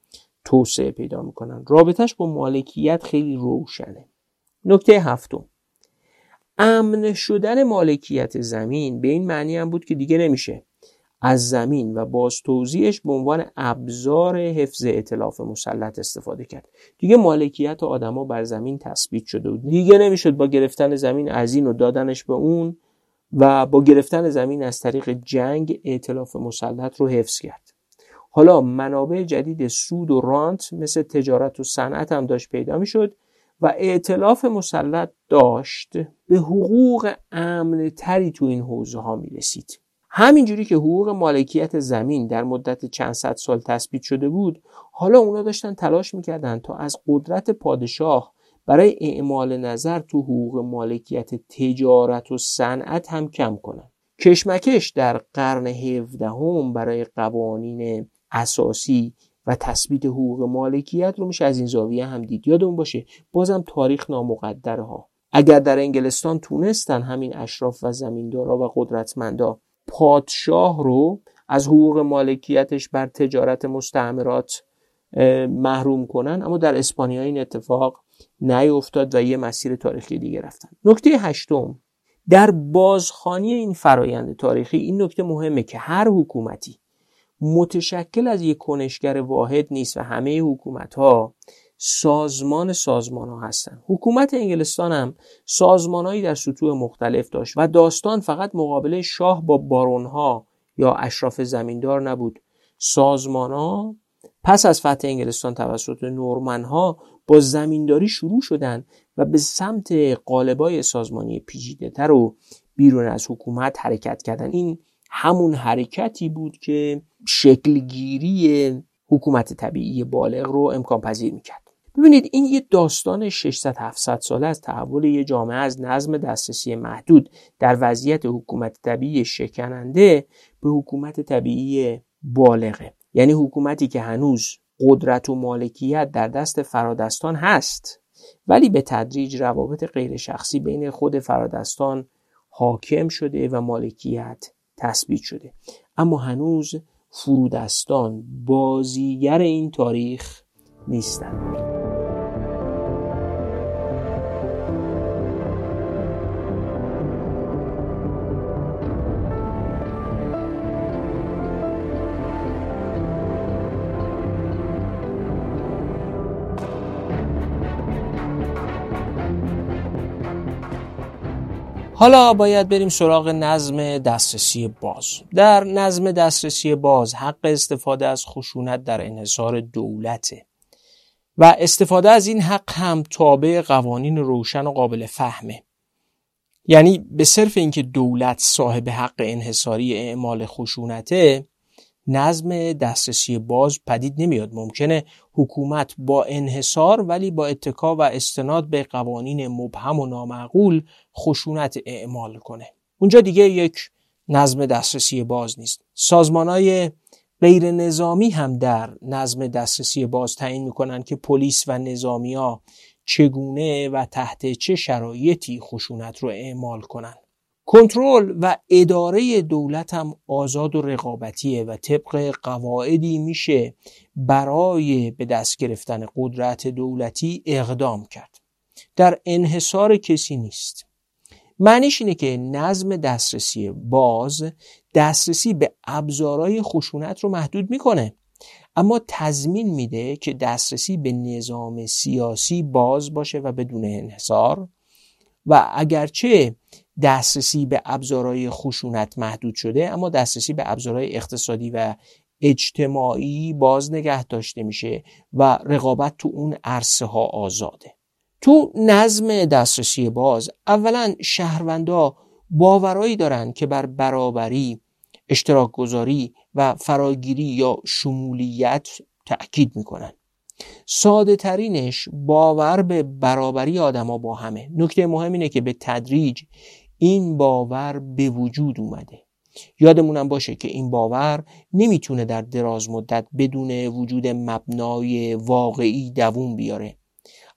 Speaker 1: توسعه پیدا می‌کنن. رابطش با مالکیت خیلی روشنه. نکته هفتم. امن شدن مالکیت زمین به این معنی هم بود که دیگه نمیشه. از زمین و باز توضیحش به عنوان ابزار حفظ اطلاف مسلط استفاده کرد. دیگه مالکیت آدما بر زمین تثبیت شده بود. دیگه نمی‌شد با گرفتن زمین از این و دادنش به اون و با گرفتن زمین از طریق جنگ اطلاف مسلط رو حفظ کرد. حالا منابع جدید سود و رانت مثل تجارت و صنعت هم داشت پیدا می‌شد و اعتلاف مسلط داشت به حقوق امن تری تو این حوزه ها می رسید. همینجوری که حقوق مالکیت زمین در مدت چند صد سال تثبیت شده بود حالا اونا داشتن تلاش می‌کردن تا از قدرت پادشاه برای اعمال نظر تو حقوق مالکیت تجارت و صنعت هم کم کنن کشمکش در قرن هفدهم برای قوانین اساسی و تثبیت حقوق مالکیت رو میشه از این زاویه هم دید. یادمون باشه بازم تاریخ نامقدره ها اگر در انگلستان تونستن همین اشراف و زمیندارا و قدرتمندا پادشاه رو از حقوق مالکیتش بر تجارت مستعمرات محروم کنن اما در اسپانیا این اتفاق نیفتاد و یه مسیر تاریخی دیگه رفتن. نکته هشتم در بازخانی این فرایند تاریخی این نکته مهمه که هر حکومتی متشکل از یک کنشگر واحد نیست و همه حکومت ها سازمان سازمان ها هستن. حکومت انگلستان هم سازمانهایی در سطوح مختلف داشت و داستان فقط مقابله شاه با بارون ها یا اشراف زمیندار نبود. سازمان ها پس از فتح انگلستان توسط نورمن ها با زمینداری شروع شدن و به سمت قالبای سازمانی پیچیده تر و بیرون از حکومت حرکت کردن. این همون حرکتی بود که شکلگیری حکومت طبیعی بالغ رو امکان پذیر می‌کرد. ببینید این یه داستان 600 700 ساله از تحول یه جامعه از نظم دسترسی محدود در وضعیت حکومت طبیعی شکننده به حکومت طبیعی بالغه. یعنی حکومتی که هنوز قدرت و مالکیت در دست فرادستان هست ولی به تدریج روابط غیر شخصی بین خود فرادستان حاکم شده و مالکیت تثبیت شده. اما هنوز فرودستان بازیگر این تاریخ نیستند حالا باید بریم سراغ نظم دسترسی باز. در نظم دسترسی باز حق استفاده از خشونت در انحصار دولته. و استفاده از این حق هم تابع قوانین روشن و قابل فهمه. یعنی به صرف اینکه دولت صاحب حق انحصاری اعمال خشونته نظم دسترسی باز پدید نمیاد. ممکنه حکومت با انحصار ولی با اتکا و استناد به قوانین مبهم و نامعقول خشونت اعمال کنه. اونجا دیگه یک نظم دسترسی باز نیست. سازمان های غیر نظامی هم در نظم دسترسی باز تعیین می‌کنن که پلیس و نظامی ها چگونه و تحت چه شرایطی خشونت رو اعمال کنن. کنترل و اداره دولت هم آزاد و رقابتیه و طبق قواعدی میشه برای به دست گرفتن قدرت دولتی اقدام کرد. در انحصار کسی نیست. معنیش اینه که نظم دسترسی باز دسترسی به ابزارهای خشونت رو محدود می‌کنه. اما تضمین میده که دسترسی به نظام سیاسی باز باشه و بدون انحصار و اگرچه دسترسی به ابزارهای خشونت محدود شده اما دسترسی به ابزارهای اقتصادی و اجتماعی باز نگه داشته میشه و رقابت تو اون عرصه ها آزاده. تو نظم دسترسی باز اولا شهروندا باورایی دارن که بر برابری اشتراک گذاری و فراگیری یا شمولیت تأکید می‌کنن. ساده ترینش باور به برابری آدما با همه. نکته مهم اینه که به تدریج این باور به وجود اومده. یادمونم باشه که این باور نمی‌تونه در دراز مدت بدون وجود مبنای واقعی دووم بیاره.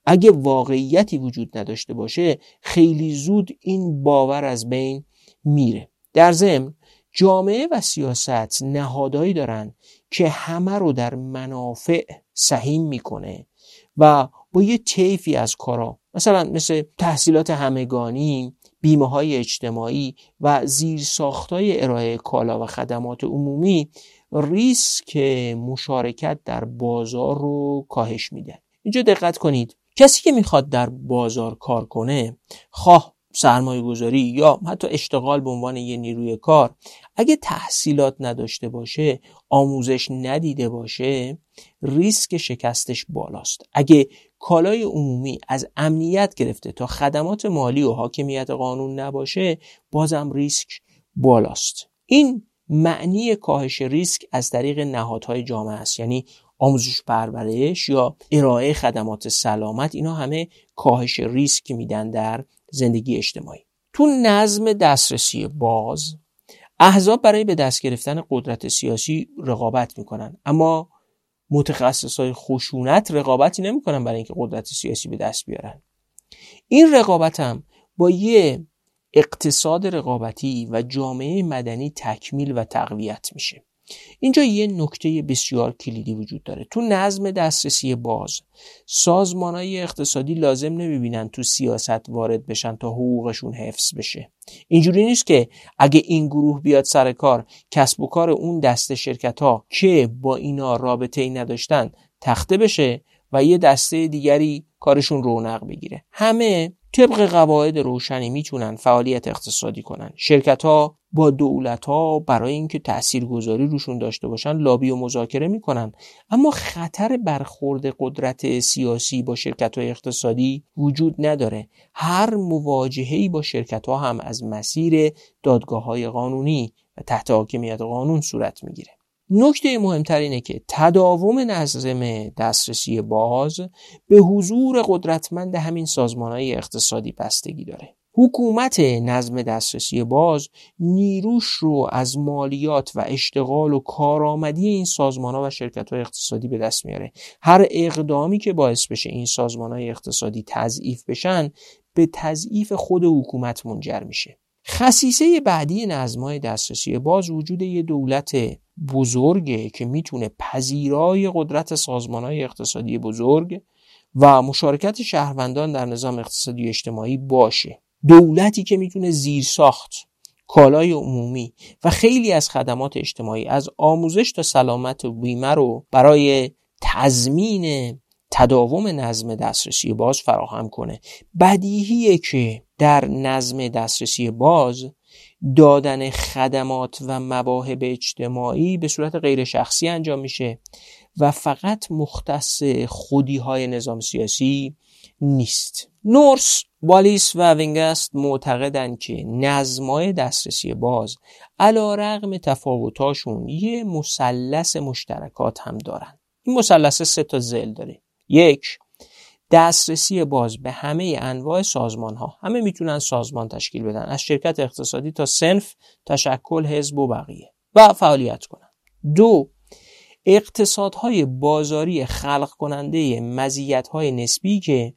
Speaker 1: اگه واقعیتی وجود نداشته باشه خیلی زود این باور از بین میره. در ضمن جامعه و سیاست نهادهایی دارن که همه رو در منافع سهیم می‌کنه و با یه طیفی از کارا مثلا مثل تحصیلات همگانی بیمه های اجتماعی و زیر های ارائه کالا و خدمات عمومی ریسک مشارکت در بازار رو کاهش میده. اینجا دقت کنید. کسی که می‌خواد در بازار کار کنه خواه سرمایه گذاری یا حتی اشتغال به عنوان یه نیروی کار اگه تحصیلات نداشته باشه آموزش ندیده باشه ریسک شکستش بالاست. اگه کالای عمومی از امنیت گرفته تا خدمات مالی و حاکمیت قانون نباشه بازم ریسک بالاست. این معنی کاهش ریسک از طریق نهادهای جامعه است. یعنی آموزش پرورش یا ارائه خدمات سلامت اینا همه کاهش ریسک میدن در زندگی اجتماعی. تو نظم دسترسی باز احزاب برای به دست گرفتن قدرت سیاسی رقابت می‌کنن. اما متخصص های خشونت رقابتی نمی‌کنن برای اینکه قدرت سیاسی به دست بیارن. این رقابت هم با یه اقتصاد رقابتی و جامعه مدنی تکمیل و تقویت میشه. اینجا یه نکته بسیار کلیدی وجود داره. تو نظم دسترسی باز سازمان های اقتصادی لازم نمی‌بینن تو سیاست وارد بشن تا حقوقشون حفظ بشه. اینجوری نیست که اگه این گروه بیاد سر کار کسب و کار اون دسته شرکت ها که با اینا رابطه ای نداشتن تخته بشه و یه دسته دیگری کارشون رونق بگیره. همه طبق قواعد روشنی می‌تونن فعالیت اقتصادی کنن. شرکت ها با دولت ها برای اینکه تاثیرگذاری روشون داشته باشن لابی و مذاکره می‌کنن. اما خطر برخورد قدرت سیاسی با شرکت های اقتصادی وجود نداره. هر مواجهه‌ای با شرکت ها هم از مسیر دادگاه های قانونی و تحت حاکمیت قانون صورت می‌گیره. نکته مهمتر اینه که تداوم نظم دسترسی باز به حضور قدرتمند همین سازمان های اقتصادی بستگی داره. حکومت نظم دسترسی باز نیروش رو از مالیات و اشتغال و کارآمدی این سازمان ها و شرکت های اقتصادی به دست میاره. هر اقدامی که باعث بشه این سازمان های اقتصادی تضعیف بشن به تضعیف خود حکومت منجر میشه. خصیصه بعدی نظمهای دسترسی باز وجود یه دولت بزرگه که می‌تونه پذیرای قدرت سازمانهای اقتصادی بزرگ و مشارکت شهروندان در نظام اقتصادی اجتماعی باشه. دولتی که می‌تونه زیر ساخت کالای عمومی و خیلی از خدمات اجتماعی از آموزش تا سلامت و بیمه رو برای تضمین تداوم نظم دسترسی باز فراهم کنه. بدیهیه که در نظم دسترسی باز دادن خدمات و مواهب اجتماعی به صورت غیر شخصی انجام میشه و فقط مختص خودی های نظام سیاسی نیست. نورس والیس و وینگست معتقدند که نظمای دسترسی باز علا رقم تفاوتاشون یه مثلث مشترکات هم دارن. این مثلث سه تا زل داره. یک دسترسی باز به همه انواع سازمان ها همه می‌تونن سازمان تشکیل بدن. از شرکت اقتصادی تا سنف تشکل حزب و بقیه. و فعالیت کنن. دو اقتصادهای بازاری خلق کننده مزیت های نسبی که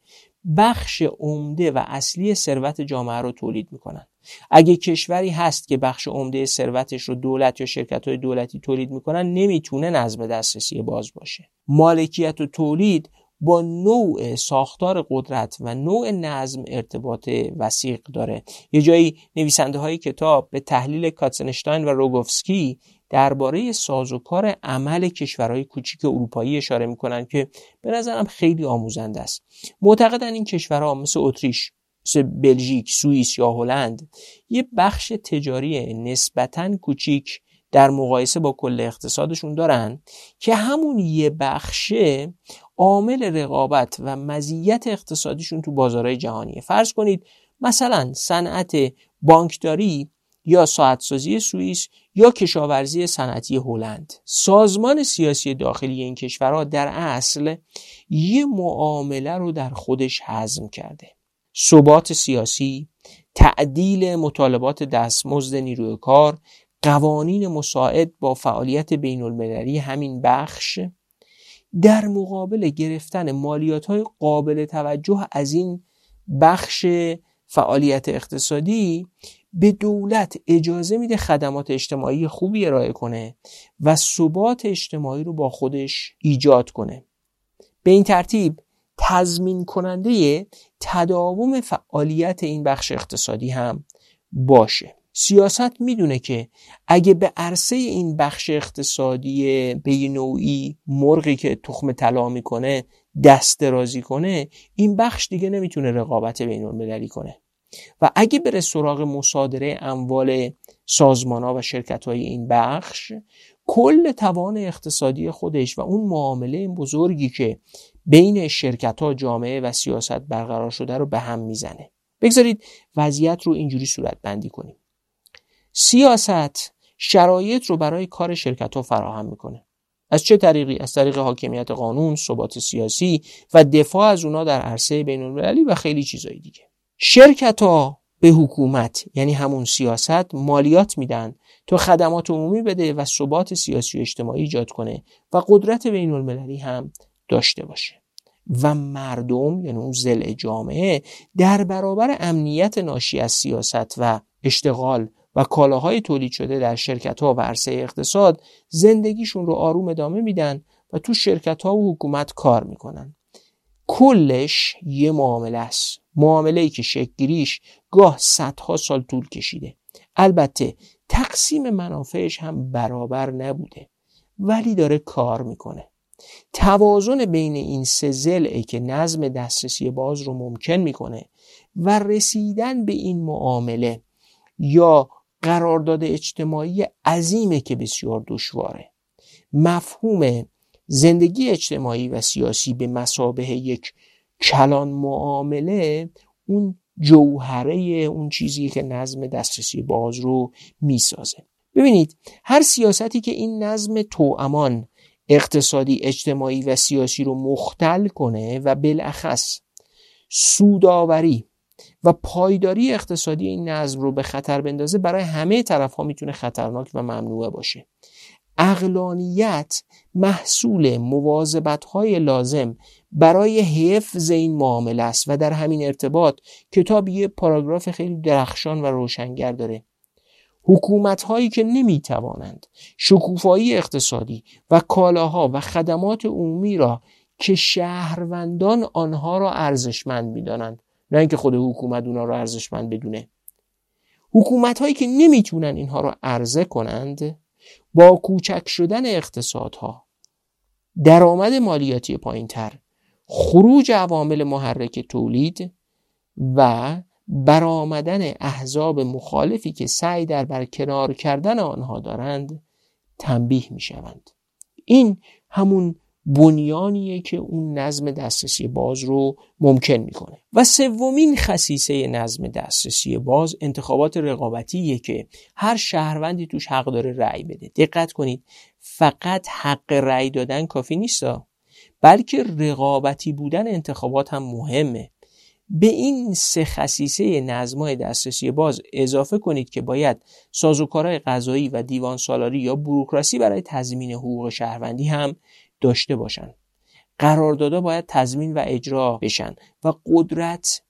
Speaker 1: بخش عمده و اصلی ثروت جامعه رو تولید می‌کنن. اگه کشوری هست که بخش عمده ثروتش رو دولت یا شرکت های دولتی تولید می‌کنن نمی‌تونه نظم دسترسی باز باشه. مالکیت و تولید با نوع ساختار قدرت و نوع نظم ارتباط وسیق داره. یه جایی نویسنده های کتاب به تحلیل کاتسنشتاین و روگوفسکی درباره سازوکار عمل کشورهای کوچیک اروپایی اشاره می‌کنن که به نظرم خیلی آموزنده است. معتقدن این کشورها مثل اتریش مثل بلژیک، سوئیس یا هلند یه بخش تجاری نسبتا کوچیک در مقایسه با کل اقتصادشون دارن که همون یه بخشه عامل رقابت و مزیت اقتصادیشون تو بازارهای جهانیه فرض کنید مثلا صنعت بانکداری یا ساعتسازی سوئیس یا کشاورزی صنعتی هلند. سازمان سیاسی داخلی این کشورها در اصل یه معامله رو در خودش حزم کرده. ثبات سیاسی تعدیل مطالبات دستمزد نیروی کار قوانین مساعد با فعالیت بین المللی همین بخش در مقابل گرفتن مالیات های قابل توجه از این بخش فعالیت اقتصادی به دولت اجازه میده خدمات اجتماعی خوبی ارائه کنه و ثبات اجتماعی رو با خودش ایجاد کنه. به این ترتیب تضمین کننده تداوم فعالیت این بخش اقتصادی هم باشه. سیاست می‌دونه که اگه به عرصه این بخش اقتصادی به نوعی مرغی که تخم طلا می‌کنه دست درازی کنه این بخش دیگه نمی‌تونه رقابت بین المللی کنه. و اگه بره سراغ مصادره اموال سازمان ها و شرکت های این بخش کل توان اقتصادی خودش و اون معامله بزرگی که بین شرکت ها جامعه و سیاست برقرار شده رو به هم می‌زنه. بگذارید وضعیت رو اینجوری صورت بندی کنیم. سیاست شرایط رو برای کار شرکت ها فراهم می‌کنه. از چه طریقی؟ از طریق حاکمیت قانون ثبات سیاسی و دفاع از اونا در عرصه بین و خیلی چیزایی دیگه. شرکت ها به حکومت یعنی همون سیاست مالیات میدن تا خدمات عمومی بده و ثبات سیاسی و اجتماعی ایجاد کنه و قدرت بین المللی هم داشته باشه. و مردم یعنی اون زل جامعه در برابر امنیت ناشی از سیاست و اشتغال و کالاهای تولید شده در شرکت ها و عرصه اقتصاد زندگیشون رو آروم ادامه میدن و تو شرکت ها و حکومت کار می‌کنن. کلش یه معامله است. معامله که شکلگیریش گاه صدها سال طول کشیده. البته تقسیم منافعش هم برابر نبوده ولی داره کار می‌کنه. توازن بین این سه زلعه که نظم دسترسی باز رو ممکن می‌کنه و رسیدن به این معامله یا قرارداد اجتماعی عظیمه که بسیار دشواره. مفهوم زندگی اجتماعی و سیاسی به مسابه یک کلان معامله اون جوهره اون چیزی که نظم دسترسی باز رو می‌سازه. ببینید هر سیاستی که این نظم توامان اقتصادی اجتماعی و سیاسی رو مختل کنه و بالاخص سوداوری و پایداری اقتصادی این نظم رو به خطر بندازه برای همه طرف ها می‌تونه خطرناک و ممنوع باشه. اقلانیت محصول مواظبت های لازم برای حفظ این معامله است و در همین ارتباط کتاب یه پاراگراف خیلی درخشان و روشنگر داره. حکومت هایی که نمی توانند شکوفایی اقتصادی و کالاها و خدمات عمومی را که شهروندان آنها را ارزشمند می‌دانند نه اینکه خود حکومت اونا را ارزشمند بدونه. حکومت هایی که نمی‌تونن اینها را عرضه کنند با کوچک شدن اقتصادها درآمد مالیاتی پایینتر خروج عوامل محرک تولید و برآمدن احزاب مخالفی که سعی در برکنار کردن آنها دارند تنبیه می شوند. این همون بنیانیه که اون نظم دسترسی باز رو ممکن می‌کنه. و سومین خصیصه نظم دسترسی باز انتخابات رقابتیه که هر شهروندی توش حق داره رأی بده. دقت کنید فقط حق رأی دادن کافی نیست. بلکه رقابتی بودن انتخابات هم مهمه. به این سه خصیصه نظمای دسترسی باز اضافه کنید که باید سازوکارهای قضایی و دیوان سالاری یا بروکراسی برای تضمین حقوق شهروندی هم داشته باشن. قراردادها باید تضمین و اجرا بشن و قدرت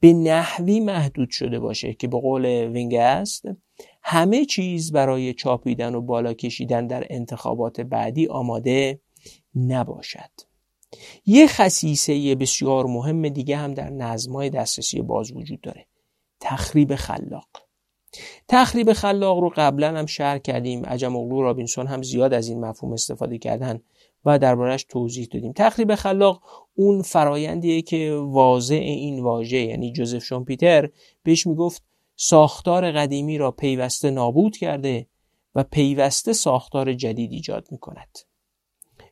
Speaker 1: به نحوی محدود شده باشه که به قول است همه چیز برای چاپیدن و بالا کشیدن در انتخابات بعدی آماده نباشد. یه خصیصه بسیار مهم دیگه هم در نظمای دسترسی باز وجود داره. تخریب خلاق. تخریب خلاق رو قبلا هم شرح کردیم. عجم اغلو رابینسون هم زیاد از این مفهوم استفاده کردن و دربارش توضیح دادیم. تخریب خلاق اون فرایندیه که واضع این واژه یعنی جوزف شومپیتر بهش می‌گفت ساختار قدیمی را پیوسته نابود کرده و پیوسته ساختار جدید ایجاد می کند.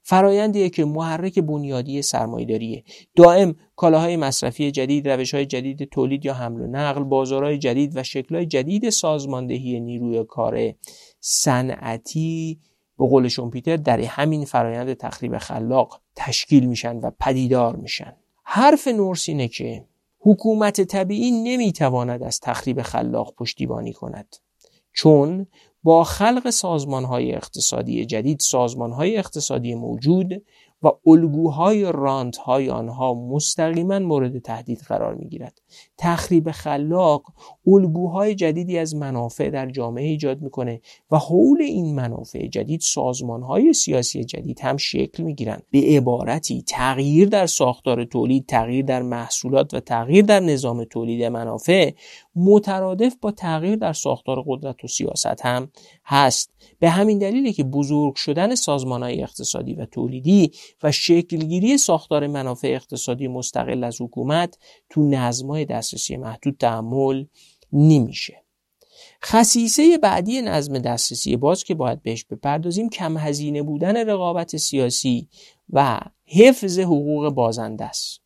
Speaker 1: فرایندیه که محرک بنیادی سرمایه‌داریه. دائم کالاهای مصرفی جدید روشهای جدید تولید یا حمل و نقل بازارهای جدید و شکلهای جدید سازماندهی نیروی کار صنعتی. به قول شومپیتر در همین فرایند تخریب خلاق تشکیل میشن و پدیدار میشن. حرف نورس اینه که حکومت طبیعی نمی‌تواند از تخریب خلاق پشتیبانی کند. چون با خلق سازمان های اقتصادی جدید سازمان های اقتصادی موجود و الگوهای رانت های آنها مستقیما مورد تهدید قرار می گیرد. تخریب خلاق الگوهای جدیدی از منافع در جامعه ایجاد می‌کنه و حول این منافع جدید سازمان های سیاسی جدید هم شکل می گیرند. به عبارتی تغییر در ساختار تولید، تغییر در محصولات و تغییر در نظام تولید منافع مترادف با تغییر در ساختار قدرت و سیاست هم هست به همین دلیله که بزرگ شدن سازمان های اقتصادی و تولیدی و شکلگیری ساختار منافع اقتصادی مستقل از حکومت تو نظمهای دسترسی محدود تحمل نمیشه. خصیصه بعدی نظم دسترسی باز که باید بهش بپردازیم کم هزینه بودن رقابت سیاسی و حفظ حقوق بازنده است.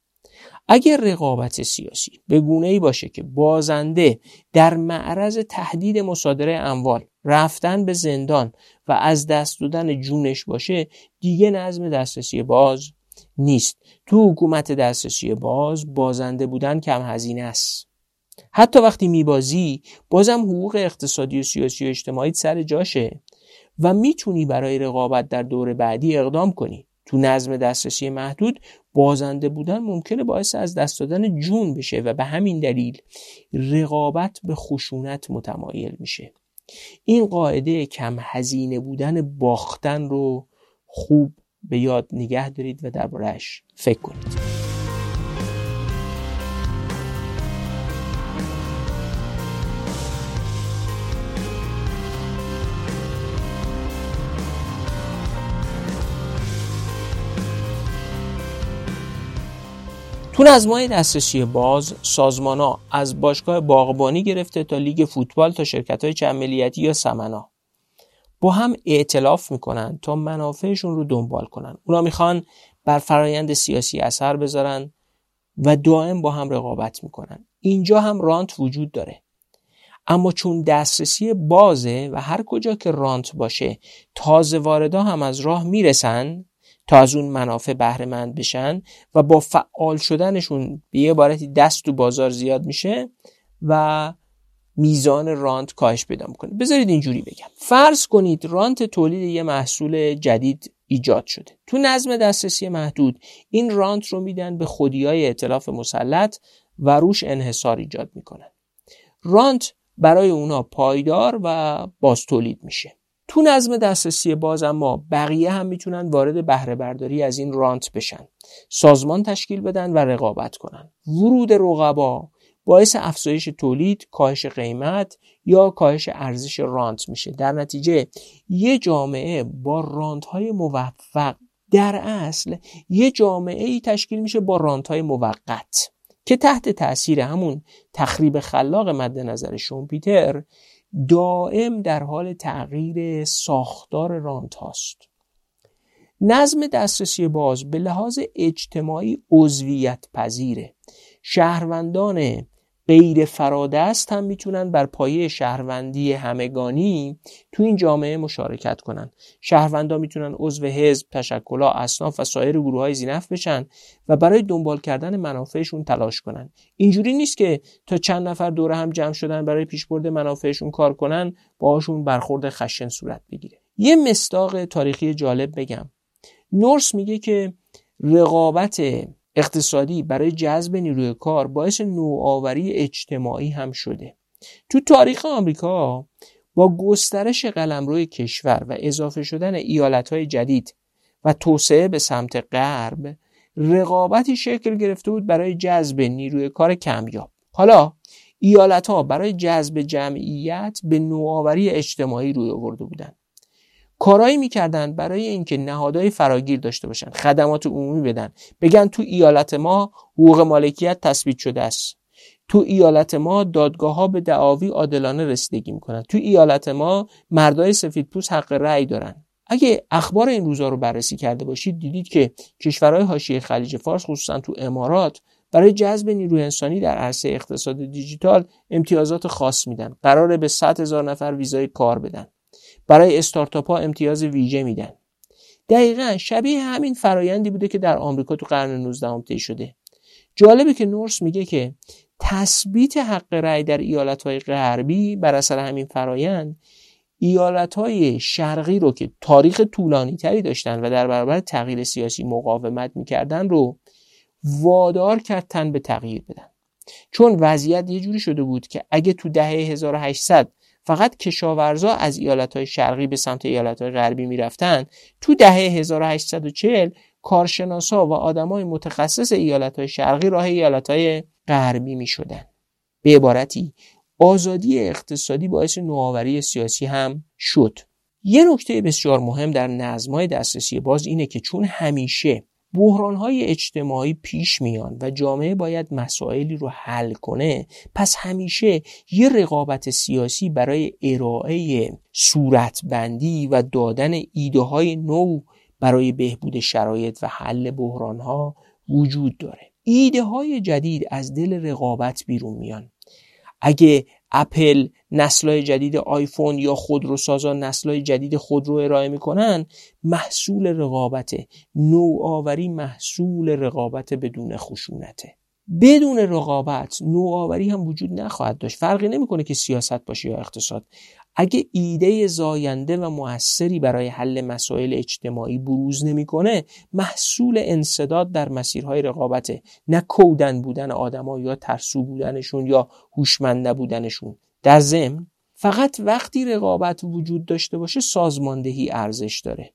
Speaker 1: اگر رقابت سیاسی به گونه ای باشه که بازنده در معرض تهدید مصادره اموال رفتن به زندان و از دست دادن جونش باشه دیگه نظم دسترسی باز نیست. تو حکومت دسترسی باز بازنده بودن کم هزینه است. حتی وقتی میبازی بازم حقوق اقتصادی و سیاسی و اجتماعی سر جاشه و می‌تونی برای رقابت در دور بعدی اقدام کنی. تو نظم دسترسی محدود بازنده بودن ممکنه باعث از دست دادن جون بشه و به همین دلیل رقابت به خشونت متمایل میشه. این قاعده کم هزینه بودن باختن رو خوب به یاد نگه دارید و دربارهش فکر کنید. تو نظمای دسترسی باز سازمان ها از باشگاه باغبانی گرفته تا لیگ فوتبال تا شرکت های چند یا سمنا با هم ائتلاف می‌کنن تا منافعشون رو دنبال کنن. اونا می‌خوان بر فرایند سیاسی اثر بذارن و دائم با هم رقابت می‌کنن. اینجا هم رانت وجود داره. اما چون دسترسی بازه و هر کجا که رانت باشه تازه واردا هم از راه می‌رسن تا از اون منافع بهره مند بشن و با فعال شدنشون به یه عبارتی دست تو بازار زیاد میشه و میزان رانت کاهش پیدا می‌کنه. بذارید اینجوری بگم. فرض کنید رانت تولید یه محصول جدید ایجاد شده. تو نظم دسترسی محدود این رانت رو میدن به خودی های اعتلاف مسلط و روش انحصار ایجاد می‌کنن. رانت برای اونا پایدار و باز تولید میشه. تو نظم دسترسی باز اما بقیه هم می‌تونن وارد بهره برداری از این رانت بشن. سازمان تشکیل بدن و رقابت کنن. ورود رقبا باعث افزایش تولید کاهش قیمت یا کاهش ارزش رانت میشه. در نتیجه یه جامعه با رانت های موفق در اصل یه جامعه ای تشکیل میشه با رانت های موقت که تحت تاثیر همون تخریب خلاق مد نظر شومپیتر دائم در حال تغییر ساختار رانت هاست. نظم دسترسی باز به لحاظ اجتماعی عضویت پذیره. شهروندان غیر فرادست هم می‌تونن بر پایه شهروندی همگانی تو این جامعه مشارکت کنن. شهروندا می‌تونن عضو حزب تشکلها اصناف و سایر گروه های زینف بشن و برای دنبال کردن منافعشون تلاش کنن. اینجوری نیست که تا چند نفر دوره هم جمع شدن برای پیشبرد منافعشون کار کنن باهاشون برخورد خشن صورت بگیره. یه مستاق تاریخی جالب بگم. نورس میگه که رقابت اقتصادی برای جذب نیروی کار باعث نوآوری اجتماعی هم شده. تو تاریخ آمریکا با گسترش قلمروی کشور و اضافه شدن ایالتهای جدید و توسعه به سمت غرب رقابتی شکل گرفته بود برای جذب نیروی کار کمیاب. حالا ایالت ها برای جذب جمعیت به نوآوری اجتماعی روی آورده بودند کارایی می‌کردن برای اینکه نهادهای فراگیر داشته باشن خدمات عمومی بدن. بگن تو ایالت ما حقوق مالکیت تثبیت شده است. تو ایالت ما دادگاه ها به دعاوی عادلانه رسیدگی می‌کنن. تو ایالت ما مردای سفید پوست حق رأی دارن. اگه اخبار این روزا رو بررسی کرده باشید دیدید که کشورهای حاشیه خلیج فارس خصوصا تو امارات برای جذب نیروی انسانی در عرصه اقتصاد دیجیتال امتیازات خاص میدن. قراره به 100 هزار نفر ویزای کار بدن. برای استارتاپ ها امتیاز ویژه میدن. دقیقا شبیه همین فرایندی بوده که در آمریکا تو قرن 19 طی شده. جالبه که نورس میگه که تثبیت حق رأی در ایالتهای غربی بر اثر همین فرایند ایالتهای شرقی رو که تاریخ طولانی تری داشتن و در برابر تغییر سیاسی مقاومت می‌کردن رو وادار کرد تن به تغییر بدن. چون وضعیت یه جوری شده بود که اگه تو دهه 1800 فقط کشاورزا از ایالتهای شرقی به سمت ایالتهای غربی می‌رفتن تو دهه 1840 کارشناسا و آدمای متخصص ایالتهای شرقی راه ایالتهای غربی می شدن. به عبارتی آزادی اقتصادی باعث نوآوری سیاسی هم شد. یه نکته بسیار مهم در نظمهای دسترسی باز اینه که چون همیشه های اجتماعی پیش میان و جامعه باید مسائلی رو حل کنه پس همیشه یه رقابت سیاسی برای ارائه صورتبندی و دادن ایده های نو برای بهبود شرایط و حل ها وجود داره. ایده های جدید از دل رقابت بیرون میان. اگه اپل نسلهای جدید آیفون یا خودروسازان نسلهای جدید خودرو ارائه می‌کنن محصول رقابت نوآوری محصول رقابت بدون خشونته بدون رقابت نوآوری هم وجود نخواهد داشت. فرقی نمی‌کنه که سیاست باشه یا اقتصاد. اگه ایده زاینده و موثری برای حل مسائل اجتماعی بروز نمی‌کنه محصول انصداد در مسیرهای رقابته نه کودن بودن آدما یا ترسو بودنشون یا هوشمند نبودنشون در ضمن فقط وقتی رقابت وجود داشته باشه سازماندهی ارزش داره.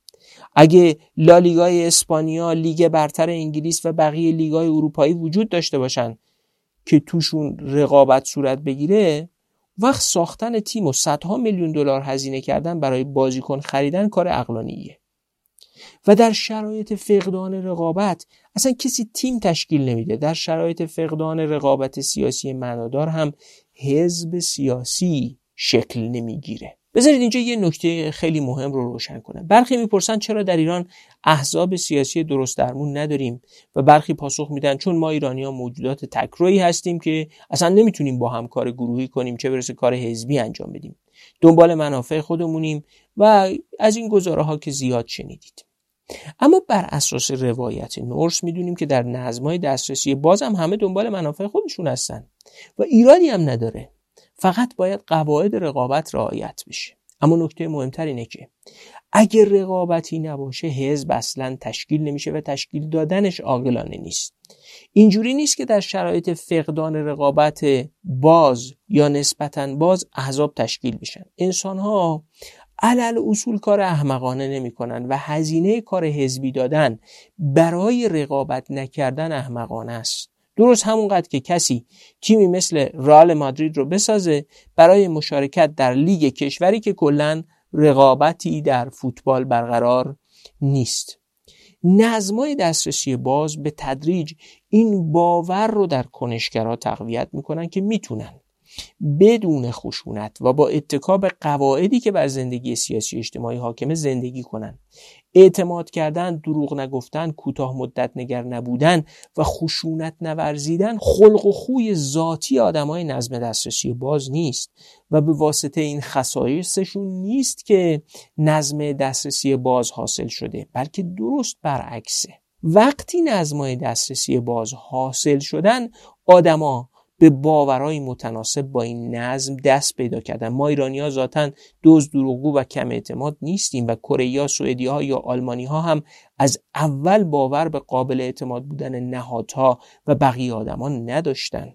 Speaker 1: اگه لالیگای اسپانیا لیگ برتر انگلیس و بقیه لیگای اروپایی وجود داشته باشن که توشون رقابت صورت بگیره وقت ساختن تیم و صدها میلیون دلار هزینه کردن برای بازیکن خریدن کار اقلانیه و در شرایط فقدان رقابت اصلا کسی تیم تشکیل نمیده. در شرایط فقدان رقابت سیاسی معنادار هم حزب سیاسی شکل نمی‌گیره. بذارید اینجا یه نکته خیلی مهم رو روشن کنم. برخی می‌پرسن چرا در ایران احزاب سیاسی درست درمون نداریم و برخی پاسخ میدن چون ما ایرانی ها موجودات تکرویی هستیم که اصلا نمی‌تونیم با هم کار گروهی کنیم چه برسه کار حزبی انجام بدیم. دنبال منافع خودمونیم و از این گزاره ها که زیاد شنیدید. اما بر اساس روایت نورس می‌دونیم که در نظمهای دسترسی بازم همه دنبال منافع خودشون هستن و ایرانی هم نداره. فقط باید قواعد رقابت رعایت بشه. اما نکته مهمتر اینه که اگر رقابتی نباشه حزب اصلا تشکیل نمیشه و تشکیل دادنش عاقلانه نیست. اینجوری نیست که در شرایط فقدان رقابت باز یا نسبتا باز احزاب تشکیل بشن. انسان ها علل اصول کار احمقانه نمی‌کنن و هزینه کار حزبی دادن برای رقابت نکردن احمقانه است. درست همونقدر که کسی تیمی مثل رال مادرید رو بسازه برای مشارکت در لیگ کشوری که کلا رقابتی در فوتبال برقرار نیست. نظمای دسترسی باز به تدریج این باور رو در کنشگرها تقویت می‌کنن که می‌تونن بدون خشونت و با اتکاب قواعدی که بر زندگی سیاسی اجتماعی حاکمه زندگی کنند. اعتماد کردن دروغ نگفتن کوتاه مدت نگر نبودن و خشونت نورزیدن خلق و خوی ذاتی آدمای نظم دسترسی باز نیست و به واسطه این خصایصشون نیست که نظم دسترسی باز حاصل شده بلکه درست برعکسه. وقتی نظمای دسترسی باز حاصل شدن آدما به باورهای متناسب با این نظم دست پیدا کردن. ما ایرانی ها ذاتا دوز دروغگو و کم اعتماد نیستیم و کره سوئدی ها یا آلمانی ها هم از اول باور به قابل اعتماد بودن نهادها و بقیه آدمان نداشتن.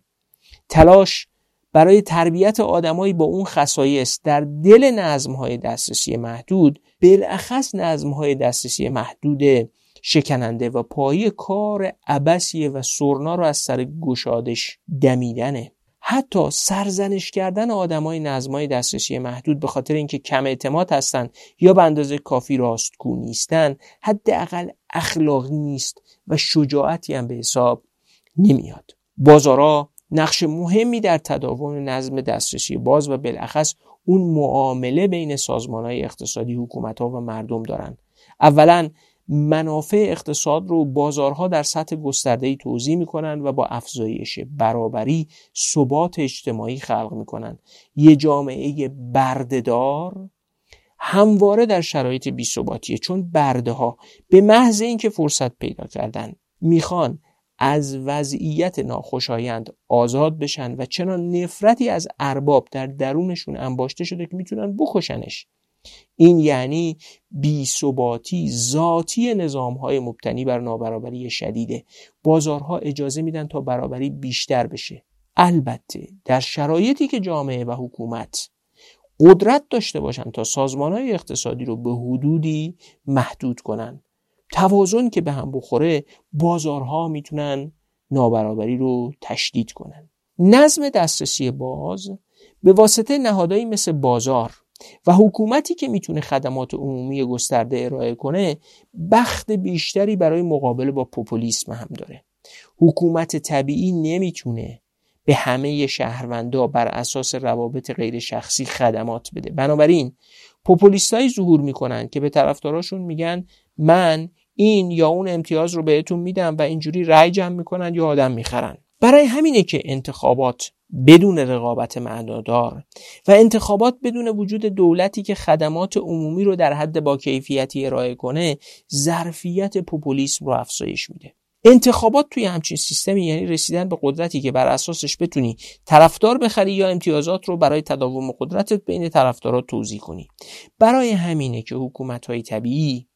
Speaker 1: تلاش برای تربیت آدمایی با اون خصایص در دل نظم های دسترسی محدود بالاخص نظم های دسترسی محدود شکننده و پایی کار عبسیه و سرنا رو از سر گشادش دمیدنه. حتی سرزنش کردن آدمای نظمای دسترسی محدود به خاطر اینکه کم اعتماد هستند یا به اندازه کافی راستگو نیستن حداقل اخلاقی نیست و شجاعتی هم به حساب نمیاد. بازارا نقش مهمی در تداوم نظم دسترسی باز و بالاخص اون معامله بین سازمان های اقتصادی حکومت ها و مردم دارن. اولا منافع اقتصاد رو بازارها در سطح گسترده‌ای توضیح می‌کنن و با افزایش برابری ثبات اجتماعی خلق می‌کنن یه جامعه بردهدار همواره در شرایط بیثباتیه چون برده ها به محض اینکه فرصت پیدا کردن می‌خوان از وضعیت ناخوشایند آزاد بشن و چنان نفرتی از ارباب در درونشون انباشته شده که می‌تونن بکشنش. این یعنی بیثباتی ذاتی نظام های مبتنی بر نابرابری شدیده. بازارها اجازه میدن تا برابری بیشتر بشه. البته در شرایطی که جامعه و حکومت قدرت داشته باشند تا سازمان های اقتصادی رو به حدودی محدود کنن. توازن که به هم بخوره بازارها می‌تونن نابرابری رو تشدید کنن. نظم دسترسی باز به واسطه نهادهایی مثل بازار و حکومتی که می‌تونه خدمات عمومی گسترده ارائه کنه بخت بیشتری برای مقابله با پوپولیسم هم داره. حکومت طبیعی نمی‌تونه به همه شهروندا بر اساس روابط غیر شخصی خدمات بده. بنابراین پوپولیستایی ظهور می‌کنن که به طرفداراشون میگن من این یا اون امتیاز رو بهتون میدم و اینجوری رأی جمع می‌کنن یا آدم می‌خرن. برای همینه که انتخابات بدون رقابت معنادار و انتخابات بدون وجود دولتی که خدمات عمومی رو در حد با کیفیتی ارائه کنه ظرفیت پوپولیسم رو افزایش میده. انتخابات توی همچین سیستمی یعنی رسیدن به قدرتی که بر اساسش بتونی طرفدار بخری یا امتیازات رو برای تداوم قدرتت بین طرفدارات توضیح کنی. برای همینه که حکومت های طبیعی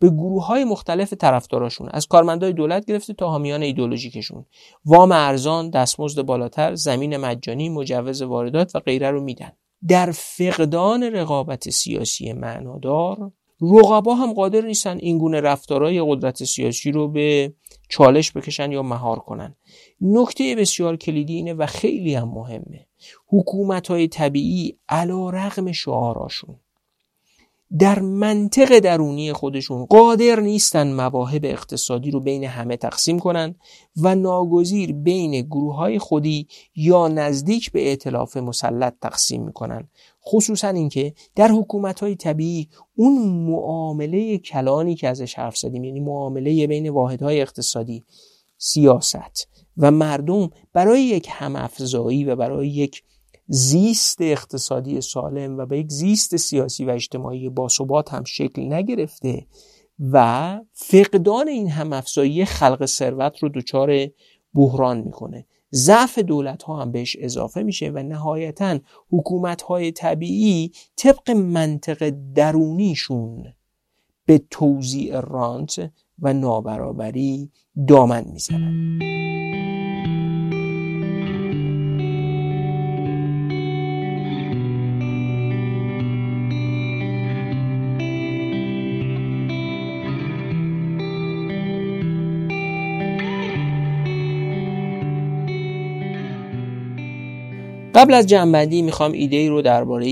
Speaker 1: به گروه های مختلف طرفداراشون از کارمندای دولت گرفته تا حامیان ایدولوژیکشون وام ارزان دستمزد بالاتر زمین مجانی مجوز واردات و غیره رو میدن. در فقدان رقابت سیاسی معنادار رقبا هم قادر نیستن این گونه رفتارهای قدرت سیاسی رو به چالش بکشن یا مهار کنن. نکته بسیار کلیدی اینه و خیلی هم مهمه. حکومت های طبیعی علا رغم شعاراشون. در منطق درونی خودشون قادر نیستن مواهب اقتصادی رو بین همه تقسیم کنن و ناگزیر بین گروه های خودی یا نزدیک به اعتلاف مسلط تقسیم می‌کنن. خصوصا اینکه در حکومت های طبیعی اون معامله کلانی که ازش حرف زدیم یعنی معامله بین واحدهای اقتصادی سیاست و مردم برای یک همافزایی و برای یک زیست اقتصادی سالم و به یک زیست سیاسی و اجتماعی باثبات هم شکل نگرفته و فقدان این هم افزایی خلق ثروت رو دچار بحران می‌کنه. ضعف دولت ها هم بهش اضافه میشه و نهایتا حکومت های طبیعی طبق منطق درونیشون به توزیع رانت و نابرابری دامن می‌زنن. قبل از جنبندی می‌خوام ایده ای رو درباره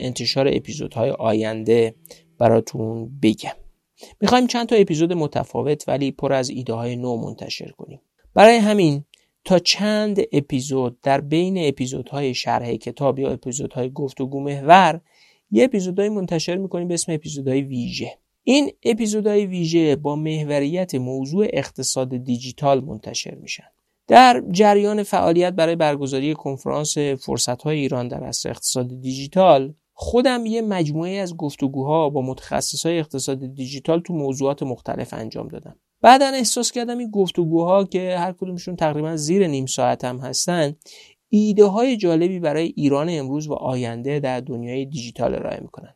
Speaker 1: انتشار اپیزودهای آینده براتون بگم. می‌خوایم چند تا اپیزود متفاوت ولی پر از ایده های نو منتشر کنیم. برای همین تا چند اپیزود در بین اپیزودهای شرح کتاب یا اپیزودهای گفتگو محور یه اپیزودهایی منتشر می‌کنیم به اسم اپیزودهای ویژه. این اپیزودهای ویژه با محوریت موضوع اقتصاد دیجیتال منتشر میشن. در جریان فعالیت برای برگزاری کنفرانس فرصت‌های ایران در عصر اقتصاد دیجیتال خودم یه مجموعه از گفتگوها با متخصصای اقتصاد دیجیتال تو موضوعات مختلف انجام دادم. بعدا احساس کردم این گفتگوها که هر کدومشون تقریبا زیر نیم ساعت هم هستن ایده های جالبی برای ایران امروز و آینده در دنیای دیجیتال ارائه می‌کنن.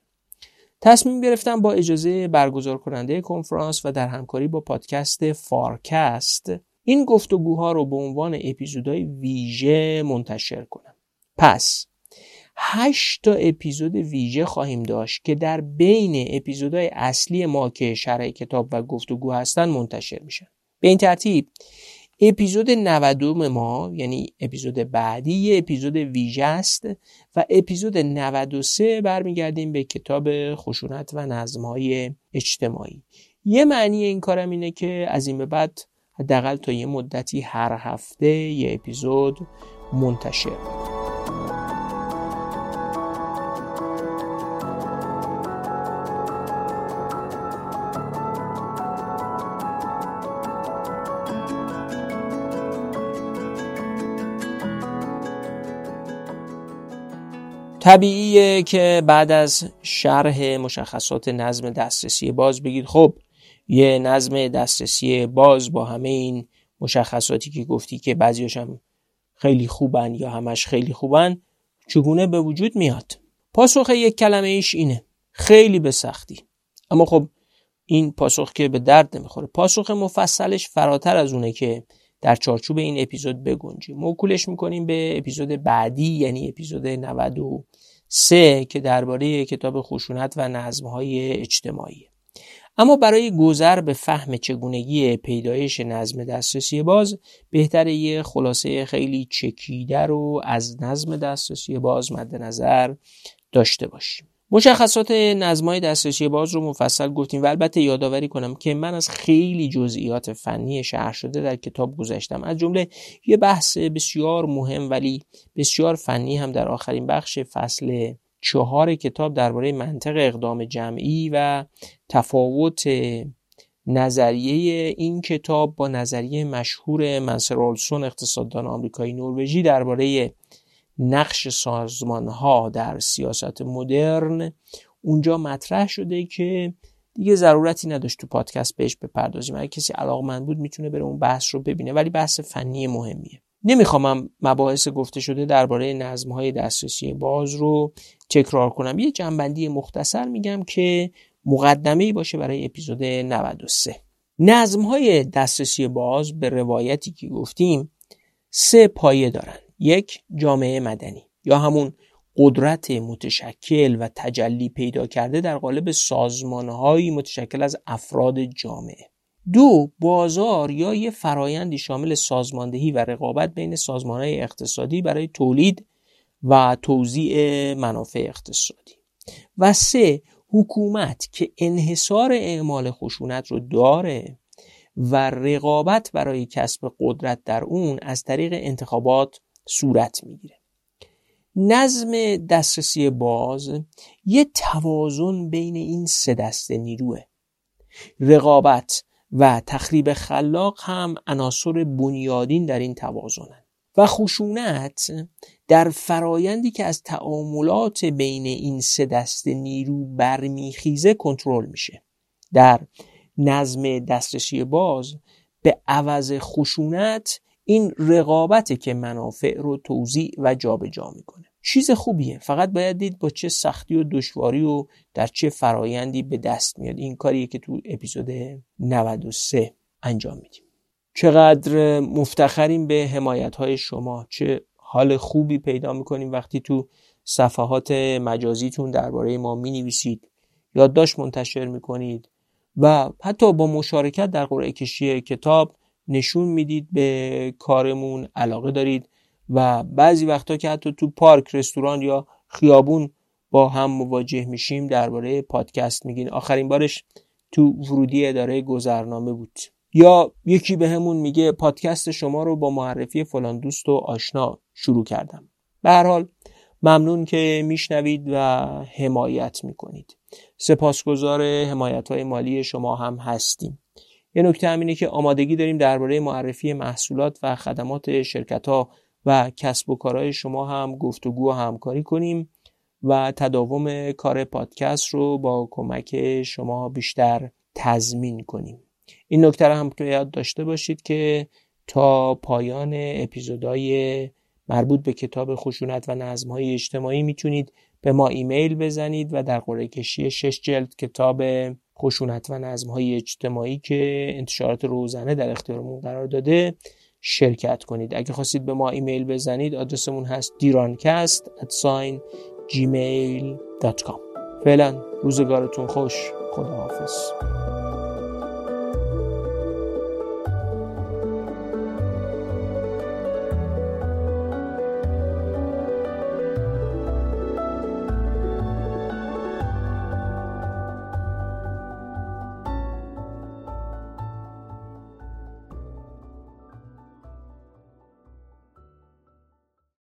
Speaker 1: تصمیم گرفتم با اجازه برگزار کننده کنفرانس و در همکاری با پادکست فارکست این گفتگوها رو به عنوان اپیزودهای ویژه منتشر کنم. پس هشت تا اپیزود ویژه خواهیم داشت که در بین اپیزودهای اصلی ما که شرح کتاب و گفتگو هستن منتشر میشن. به این ترتیب اپیزود 90 ما یعنی اپیزود بعدی یه اپیزود ویژه است و اپیزود 93 برمیگردیم به کتاب خشونت و نظمهای اجتماعی. یه معنی این کارم اینه که از این به بعد حداقل تا یه مدتی هر هفته یه اپیزود منتشر. طبیعیه که بعد از شرح مشخصات نظم دسترسی باز بگید خب یه نظم دسترسی باز با همه این مشخصاتی که گفتی که بعضیش هم خیلی خوبن یا همش خیلی خوبن چگونه به وجود میاد؟ پاسخ یک کلمه ایش اینه خیلی به سختی. اما خب این پاسخ که به درد نمی‌خوره. پاسخ مفصلش فراتر از اونه که در چارچوب این اپیزود بگنجیم. موکولش می‌کنیم به اپیزود بعدی یعنی اپیزود 93 که درباره کتاب خشونت و نظمهای اجتماعی. اما برای گذر به فهم چگونگی پیدایش نظم دسترسی باز بهتر یه خلاصه خیلی چکیده رو از نظم دسترسی باز مد نظر داشته باشیم. مشخصات نظمای دسترسی باز رو مفصل گفتیم و البته یادآوری کنم که من از خیلی جزئیات فنی شهر شده در کتاب گذاشتم از جمله یه بحث بسیار مهم ولی بسیار فنی هم در آخرین بخش فصل چهار کتاب درباره منطق اقدام جمعی و تفاوت نظریه این کتاب با نظریه مشهور منسر اولسون اقتصاددان آمریکایی نروژی درباره نقش سازمان ها در سیاست مدرن. اونجا مطرح شده که دیگه ضرورتی نداشت تو پادکست بهش بپردازیم. اگه کسی علاقمند بود می‌تونه بره اون بحث رو ببینه ولی بحث فنی مهمیه. نمی‌خوام مباحث گفته شده درباره نظم های دسترسی باز رو تکرار کنم. یه جنبندی مختصر میگم که مقدمه باشه برای اپیزود 93 نظم های دسترسی باز به روایتی که گفتیم سه پایه دارن. یک جامعه مدنی یا همون قدرت متشکل و تجلی پیدا کرده در قالب سازمانهایی متشکل از افراد جامعه. دو بازار یا یه فرایندی شامل سازماندهی و رقابت بین سازمانهای اقتصادی برای تولید و توزیع منافع اقتصادی. و سه حکومت که انحصار اعمال خشونت رو داره و رقابت برای کسب قدرت در اون از طریق انتخابات صورت می‌گیره. نظم دسترسی باز یه توازن بین این سه دسته نیروه. رقابت و تخریب خلاق هم عناصر بنیادین در این توازنن. و خشونت در فرایندی که از تعاملات بین این سه دسته نیرو برمیخیزه کنترل میشه. در نظم دسترسی باز به عوض خشونت این رقابته که منافع رو توضیع و جابجا جا می‌کنه. چیز خوبیه. فقط باید دید با چه سختی و دشواری و در چه فرایندی به دست میاد. این کاریه که تو اپیزود 93 انجام میدیم. چقدر مفتخریم به حمایت های شما. چه حال خوبی پیدا می‌کنیم وقتی تو صفحات مجازیتون درباره ما می نویسید یادداشت منتشر می‌کنید. و حتی با مشارکت در قرعه کشی کتاب نشون می‌دید به کارمون علاقه دارید. و بعضی وقتا که حتی تو پارک رستوران یا خیابون با هم مواجه میشیم درباره پادکست میگین. آخرین بارش تو ورودی اداره گذرنامه بود. یا یکی به همون میگه پادکست شما رو با معرفی فلان دوست و آشنا شروع کردم. به هر حال ممنون که میشنوید و حمایت می‌کنید. سپاسگزار حمایت های مالی شما هم هستیم. یه نکته همینه که آمادگی داریم درباره معرفی محصولات و خدمات شرکت ها و کسب و کارهای شما هم گفتگو و همکاری کنیم و تداوم کار پادکست رو با کمک شما بیشتر تضمین کنیم. این نکته هم که یاد داشته باشید که تا پایان اپیزودهای مربوط به کتاب خشونت و نظمهای اجتماعی می‌تونید به ما ایمیل بزنید و در قرعه کشی شش جلد کتاب خشونت و نظمهای اجتماعی که انتشارات روزنه در اختیارمون قرار داده شرکت کنید. اگه خواستید به ما ایمیل بزنید آدرسمون هست دیرانکست at gmail.com فعلا روزگارتون خوش. خداحافظ.